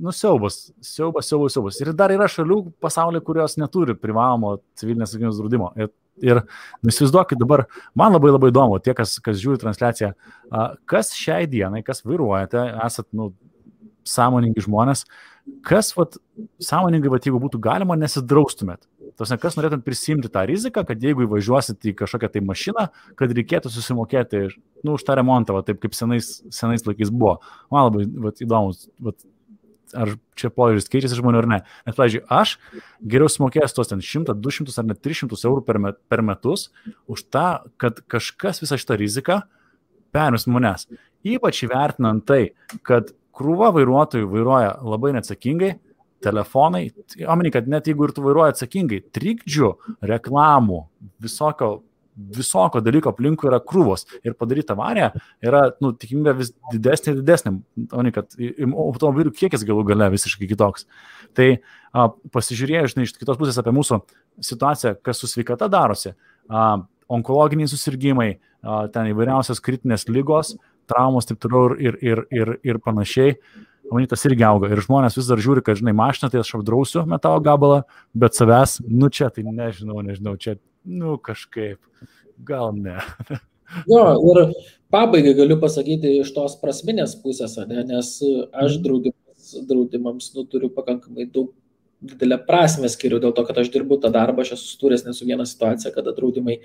nu siaubas, siaubas, siaubas, siaubas. Ir dar yra šalių pasaulyje, kurios neturi privalomo civilinės sakymus draudimo. Ir, ir nu, įsivaizduokit dabar, man labai labai įdomu, tie, kas, kas žiūri transliaciją, kas šiai dienai, kas vairuojate, esat, nu, sąmoningi žmonės, kas, vat, sąmoningai, vat, jeigu būtų galima, nesidraustumėt. Tos ne kas norėtum prisimti tą riziką, kad jeigu įvažiuosit į kažkokią tai mašiną, kad reikėtų susimokėti nu, už tą remontą, va, taip kaip senais, senais laikais buvo. Man labai va, įdomus, va, ar čia požiūris keičiasi žmonių ar ne. Nes, pavyzdžiui, aš geriau sumokėjęs tos ten 100, 200 ar net 300 eurų per, met, per metus už tą, kad kažkas visą šitą riziką perims manęs. Ypač įvertinant tai, kad krūva vairuotojų vairuoja labai neatsakingai, telefonai, omeny, kad net jeigu ir tu vairuoji atsakingai, trikdžių, reklamų, visokio, visokio dalyko aplinkui yra krūvos ir padaryti avariją yra, nu, tikimybė vis didesnė ir didesnė, omeny, kad automobilių kiekis galų gale visiškai kitoks. Tai a, pasižiūrėjau, žinai, iš kitos pusės apie mūsų situaciją, kas su sveikata darosi, a, onkologiniai susirgymai, a, ten įvairiausios kritinės lygos, traumos, taip toliau ir, ir, ir, ir panašiai. Manitas irgi auga ir žmonės vis dar žiūri, kad, žinai, mašiną tai aš apdrausiu metalo gabalą, bet savęs, nu čia tai nežinau, nežinau, čia, nu kažkaip, gal ne. [LAUGHS] Jo, ir pabaigai galiu pasakyti iš tos prasminės pusės, ne, nes aš mhm. draudimams, draudimams nu, turiu pakankamai daug didelę prasme skiriu dėl to, kad aš dirbu tą darbą, aš esu sturęs nesu vieną situaciją, kada draudimai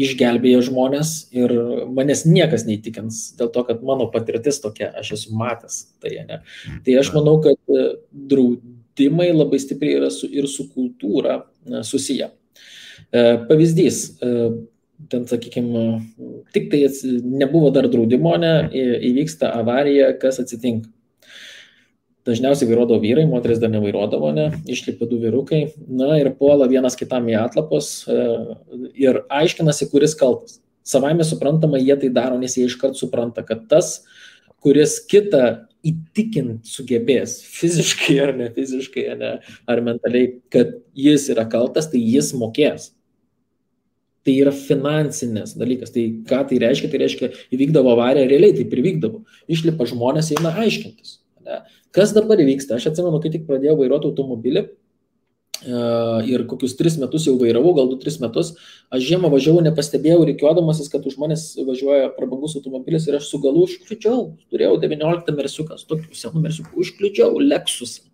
išgelbėja žmonės ir manęs niekas neįtikins dėl to, kad mano patirtis tokia, aš esu matęs tai. Ne? Tai aš manau, kad e, draudimai labai stipriai yra su, ir su kultūra e, susiję. E, pavyzdys, ten, sakykime, tik tai nebuvo dar draudimo, ne, įvyksta avarija, kas atsitinka dažniausiai vairuodavo vyrai, moteris dar nevairuodavo, ne, išlipa du vyrukai, na ir puola vienas kitam į atlapus e, ir aiškinasi, kuris kaltas. Savaime suprantama, jie tai daro, nes jie iškart supranta, kad tas, kuris kitą įtikint sugebės fiziškai ar ne fiziškai, ar, ne, ar mentaliai, kad jis yra kaltas, tai jis mokės. Tai yra finansinės dalykas. Tai ką tai reiškia? Tai reiškia, įvykdavo avarija, realiai taip ir vykdavo. Išlipa žmonės, eina aiškintis. Ne? Kas dabar vyksta? Aš atsimenu, kai tik pradėjau vairuoti automobilį e, ir kokius tris metus jau vairavau, gal du tris metus, aš žiemą važiavau, nepastebėjau, reikiuodamasis, kad už manęs važiuoja prabangus automobilis ir aš su galu užkliudžiau, turėjau 19 mersiukas, tokių senų mersiukų, užkliudžiau Lexusą.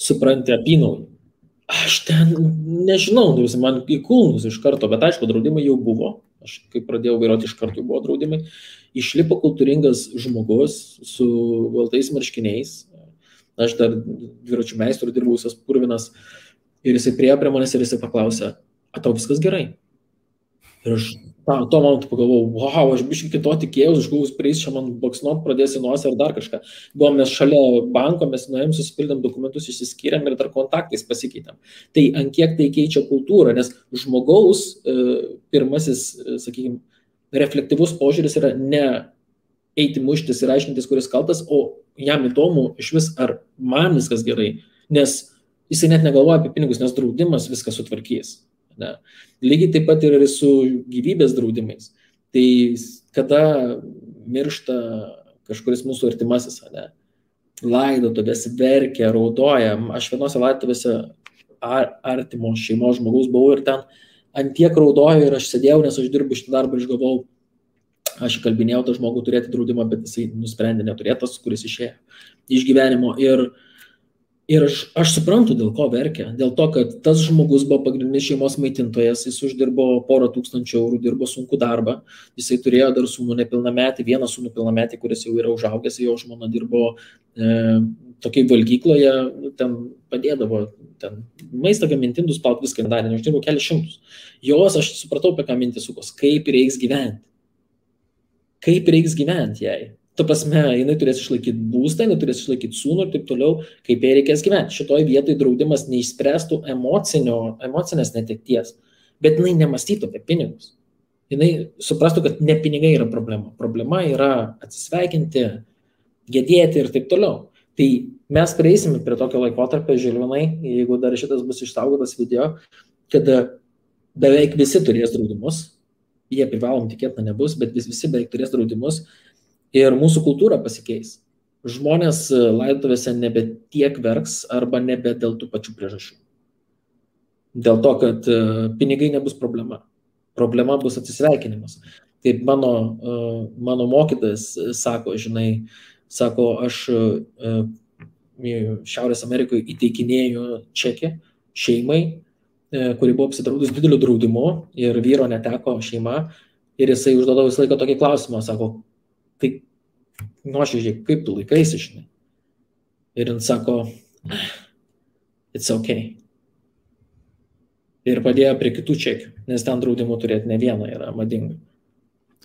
Supranti, apinau. Aš ten nežinau, man į kulnus iš karto, bet aišku, draudimai jau buvo. Aš kai pradėjau vairuoti iš karto buvo draudimai išlipo kultūringas žmogus su baltais marškiniais. Aš dar dviračių meistrų dirbau, visas purvinas. Ir jisai prie prie manęs ir jisai paklausė, ar tau viskas gerai? Ir aš ta, tuo momentu pagalvojau, wow, aš biškai kito tikėjausi, aš galvojau, prieis čia man boksnuot, pradėsi nuosį ar dar kažką. Buvom mes šalia banko, mes nuėjom, susipildėm dokumentus, išsiskyrėm ir dar kontaktais pasikeitėm. Tai ant kiek tai keičia kultūrą, nes žmogaus e, pirmasis, e, sakykime, reflektyvus požiūris yra ne eiti muštis ir aiškintis, kuris kaltas, o jam įdomu iš vis, ar man viskas gerai, nes jisai net negalvoja apie pinigus, nes draudimas viską sutvarkys. Ne. Lygiai taip pat ir su gyvybės draudimais. Tai kada miršta kažkuris mūsų artimasis, ne, laidotuvės verkia, raudoja, aš vienose laidotuvėse ar, artimo šeimos žmogaus buvau ir ten ant tiek raudojo ir aš sėdėjau, nes aš dirbu šitą darbą ir išgavau, aš kalbinėjau tą žmogų turėti draudimą, bet jisai nusprendė neturėtas, kuris išėjo iš gyvenimo. Ir, ir aš, aš suprantu, dėl ko verkia. Dėl to, kad tas žmogus buvo pagrindinis šeimos maitintojas, jis uždirbo porą tūkstančių eurų, dirbo sunku darbą, jisai turėjo dar sūnų nepilnametį, vieną sūnų nepilnametį, kuris jau yra užaugęs, jo žmona dirbo e, tokiai valgykloje, nu, ten padėdavo, ten maistą gaminti, indus plaut viską darė, aš dirbau kelias šimtus. Jos aš supratau, apie ką mintis sukos, kaip reiks gyventi. Kaip reiks gyventi jai. Tu prasme, jinai turės išlaikyti būstą, jinai turės išlaikyti sūnų ir taip toliau, kaip jai reikės gyventi. Šitoje vietoje draudimas neišspręstų emocinės netekties, bet jinai nemastytų apie pinigus. Jinai suprastų, kad ne pinigai yra problema. Problema yra atsisveikinti, gedėti ir taip toliau. Tai mes prieisime prie tokio laikotarpio, Žilvinai, jeigu dar šitas bus išsaugotas video, kada beveik visi turės draudimus, jie privalom tikėtina nebus, bet vis, visi beveik turės draudimus ir mūsų kultūra pasikeis. Žmonės laidotuvėse nebe tiek verks arba nebe dėl tų pačių priežasčių. Dėl to, kad e, pinigai nebus problema. Problema bus atsisveikinimas. Kaip mano, e, mano mokytas sako, žinai, sako, aš e, Šiaurės Amerikoje įteikinėjau čekį šeimai kuri buvo apsidraudus dideliu draudimu ir vyro neteko šeima. Ir jisai užduodavo visą laiką tokį klausimą, sako, tai nuoširdžiai, kaip tu laikaisi, žinai. Ir jis sako, it's okay. Ir padėjo prie kitų čekių, nes ten draudimų turėti ne vieną yra madinga.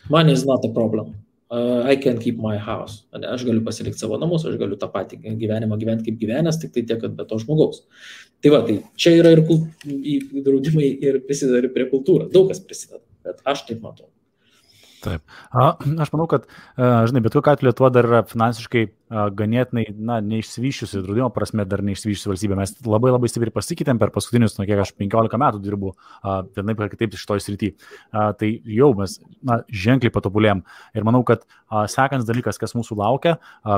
Money is not a problem. Uh, I can keep my house. Aš galiu pasilikti savo namus, aš galiu tą patį gyvenimą gyventi kaip gyvenęs, tik tai tiek, kad be to žmogaus. Tai va, tai čia yra ir kult, draudimai ir prisideda prie kultūros. Daug kas prisideda, bet aš taip matau. Taip. A, aš manau, kad, žinai, bet kokia atveju Lietuva dar yra finansiškai ganėtinai, na, neišsivyščiusi, draudimo prasme dar neišsivyščiusi valstybė. Mes labai labai stipriai pasikeitėm per paskutinius, nu, kiek aš 15 metų dirbu vienaip ar kitaip šitoje srityje. Tai jau mes, na, ženkliai patobulėjom. Ir manau, kad sekantis dalykas, kas mūsų laukia,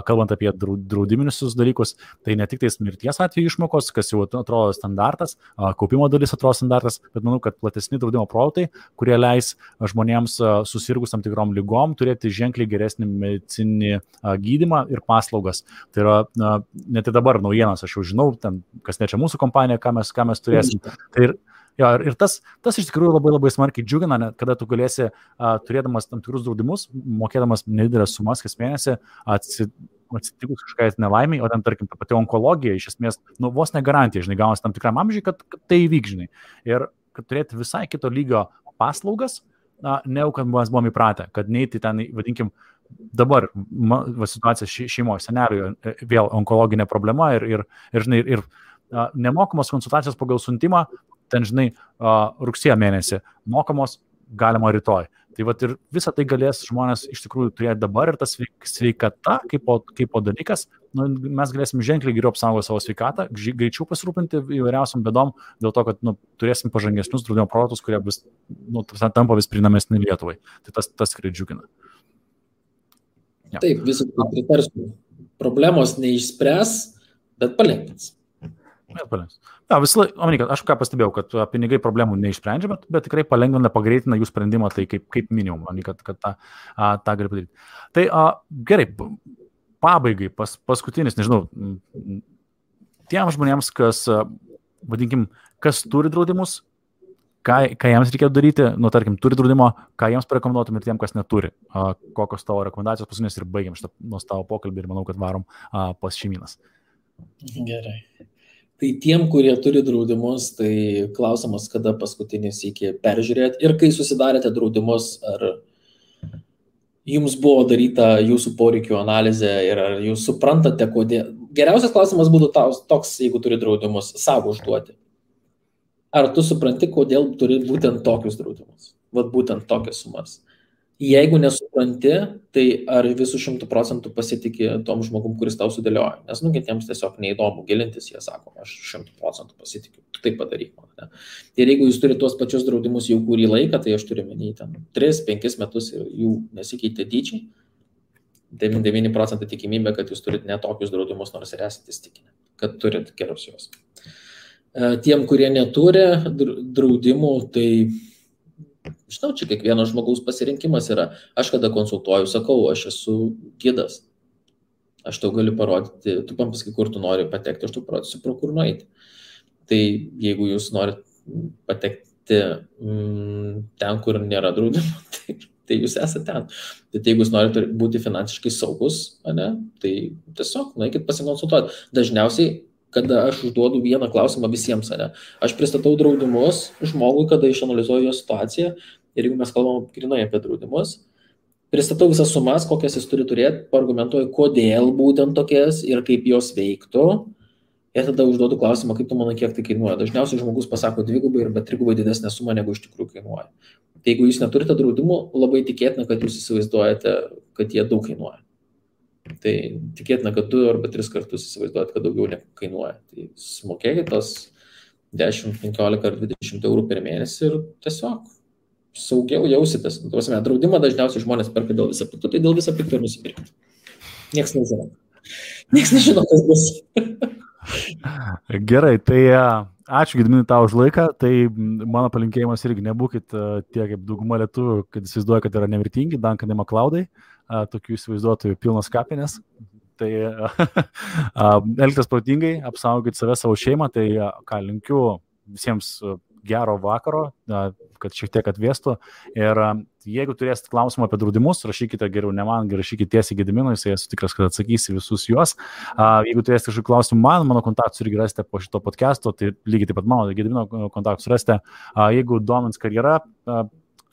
kalbant apie draudiminius dalykus, tai ne tik tais mirties atveju išmokos, kas jau atrodo standartas, kaupimo dalis atrodo standartas, bet manau, kad platesni draudimo produktai, kurie leis žmonėms susirgus tam tikrom lygom turėti ženkliai geresnį medicinį gydimą ir paslaugą paslaugas. Tai yra, na, net ir dabar naujienas, aš jau žinau, ten, kas nečia mūsų kompanija, ką mes, ką mes turėsim. Tai ir, Jo, ir, ir tas, tas iš tikrųjų labai labai smarkiai džiugina, ne, kada tu galėsi, a, turėdamas tam tikrus draudimus, mokėdamas nedidelės sumas kas mėnesį, atsitikus kažkokiai nelaimiai, o ten, tarkim, ta pati onkologija, iš esmės, nu, vos negarantija, žinai, gaunas tam tikram amžiui, kad, kad tai įvyks, žinai. Ir kad turėti visai kito lygio paslaugas, na, ne jau, kad mes buvom įpratę, kad neiti ten, vadinkim, dabar va, situacija šeimoje, seneliui, e, vėl onkologinė problema ir, ir, ir, žinai, ir a, nemokamos konsultacijos pagal siuntimą, ten, žinai, a, rugsėjo mėnesį, mokamos galima rytoj. Tai va ir visą tai galės žmonės iš tikrųjų turėti dabar ir tas sveikata kaip po, kaip po dalykas, nu, mes galėsim ženkliai geriau apsaugoti savo sveikatą, greičiau pasirūpinti įvairiausiam bedom, dėl to, kad nu, turėsim pažangesnius draudimo produktus, kurie bus, nu, tampa vis prieinamesni Lietuvai. Tai tas, tas tikrai džiugina. Ja. Taip, visiškai pritarsiu. Problemos neišspręs, bet palengvins. Palengvins. Ja, visą laiką, omeny, aš ką pastebėjau, kad pinigai problemų neišsprendžia, bet, bet tikrai palengvina, pagreitina jų sprendimą, tai kaip, kaip minimum, omeny, kad, kad tą, tą gali padaryti. Tai a, gerai, pabaigai, pas, paskutinis, nežinau, tiems žmonėms, kas, vadinkim, kas turi draudimus, ką, ką jiems reikėtų daryti, nu, tarkim, turi draudimo, ką jiems parekomenduotum ir tiem, kas neturi. A, kokios tavo rekomendacijos pasunės ir baigiam šitą nuostabų pokalbį ir manau, kad varom a, pas šeiminas. Gerai. Tai tiem, kurie turi draudimus, tai klausimas, kada paskutinis iki peržiūrėti ir kai susidarėte draudimus, ar jums buvo daryta jūsų poreikių analizė ir ar jūs suprantate, kodėl. Geriausias klausimas būtų toks, jeigu turi draudimus, savo užduoti ar tu supranti, kodėl turi būtent tokius draudimus, vad būtent tokias sumas. Jeigu nesupranti, tai ar visų šimtų procentų pasitikė tom žmogum, kuris tau sudėlioja. Nes, nu, kitiems tiesiog neįdomu gilintis, jie sako, aš šimtų procentų pasitikiu, tu tai padaryk. Man, ir jeigu jūs turite tuos pačius draudimus jau kurį laiką, tai aš turiu menį ten 3-5 metus ir jų nesikeitė dydžiai, 99 procentai tikimybė, kad jūs turite netokius draudimus, nors ir esate įstikinę, kad turit gerus juos. E, tiem, kurie neturi draudimų, tai, žinau, čia kiekvieno žmogaus pasirinkimas yra. Aš kada konsultuoju, sakau, aš esu gydas. Aš tau galiu parodyti, tu man pasakai, kur tu nori patekti, aš tau parodysiu, pro kur nueiti. Tai jeigu jūs norit patekti mm, ten, kur nėra draudimo, [LAUGHS] tai, tai jūs esate ten. Bet jeigu jūs norite būti finansiškai saugus, ne, tai tiesiog nueikit pasikonsultuoti. Dažniausiai kada aš užduodu vieną klausimą visiems, ne? Aš pristatau draudimus žmogui, kada išanalizuoju jo situaciją ir jeigu mes kalbam grinai apie draudimus, pristatau visas sumas, kokias jis turi turėti, argumentuoju, kodėl būtent tokias ir kaip jos veiktų. Ir tada užduodu klausimą, kaip tu manai, kiek tai kainuoja. Dažniausiai žmogus pasako dvigubai arba trigubai didesnę sumą, negu iš tikrųjų kainuoja. Tai jeigu jūs neturite draudimų, labai tikėtina, kad jūs įsivaizduojate, kad jie daug kainuoja. Tai tikėtina, kad du arba tris kartus įsivaizduojat, kad daugiau nekainuoja. Tai sumokėkit tos 10, 15 ar 20 eurų per mėnesį ir tiesiog saugiau jausitės. Tuosime, draudimą dažniausiai žmonės perka dėl visą piktų, tai dėl visą piktą ir nusipirkti. Niekas nežino. Niekas nežino, kas bus. [LAUGHS] Gerai, tai ačiū Gidminui tau už laiką. Tai mano palinkėjimas irgi nebūkit tie kaip dauguma lietuvių, kad įsivaizduoja, kad yra nemirtingi, Duncanai Maklaudai tokių įsivaizduotojų pilnos kapinės. Tai [LAUGHS] elgtis protingai, apsaugoti save, savo šeimą, tai ką linkiu visiems gero vakaro, kad šiek tiek atvėstų. Ir jeigu turėsit klausimų apie draudimus, rašykite geriau ne man, rašykite tiesiai Gediminui, jisai esu tikras, kad atsakysi visus juos. Jeigu turėsite kažkokių klausimų man, mano kontaktus irgi rasite po šito podcast'o, tai lygiai taip pat mano Gedimino kontaktus rasite. Jeigu domins karjera,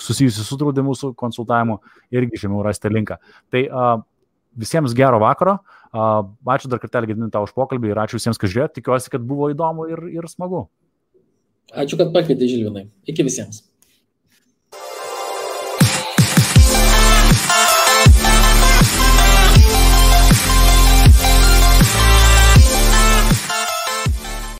susijusi su draudimu, su konsultavimu, irgi žemiau rasite linką. Tai visiems gero vakaro. Ačiū dar kartelį Gediminui tau už pokalbį ir ačiū visiems, kas žiūrėjo. Tikiuosi, kad buvo įdomu ir, ir smagu. Ačiū, kad pakvietė Žilvinai. Iki visiems.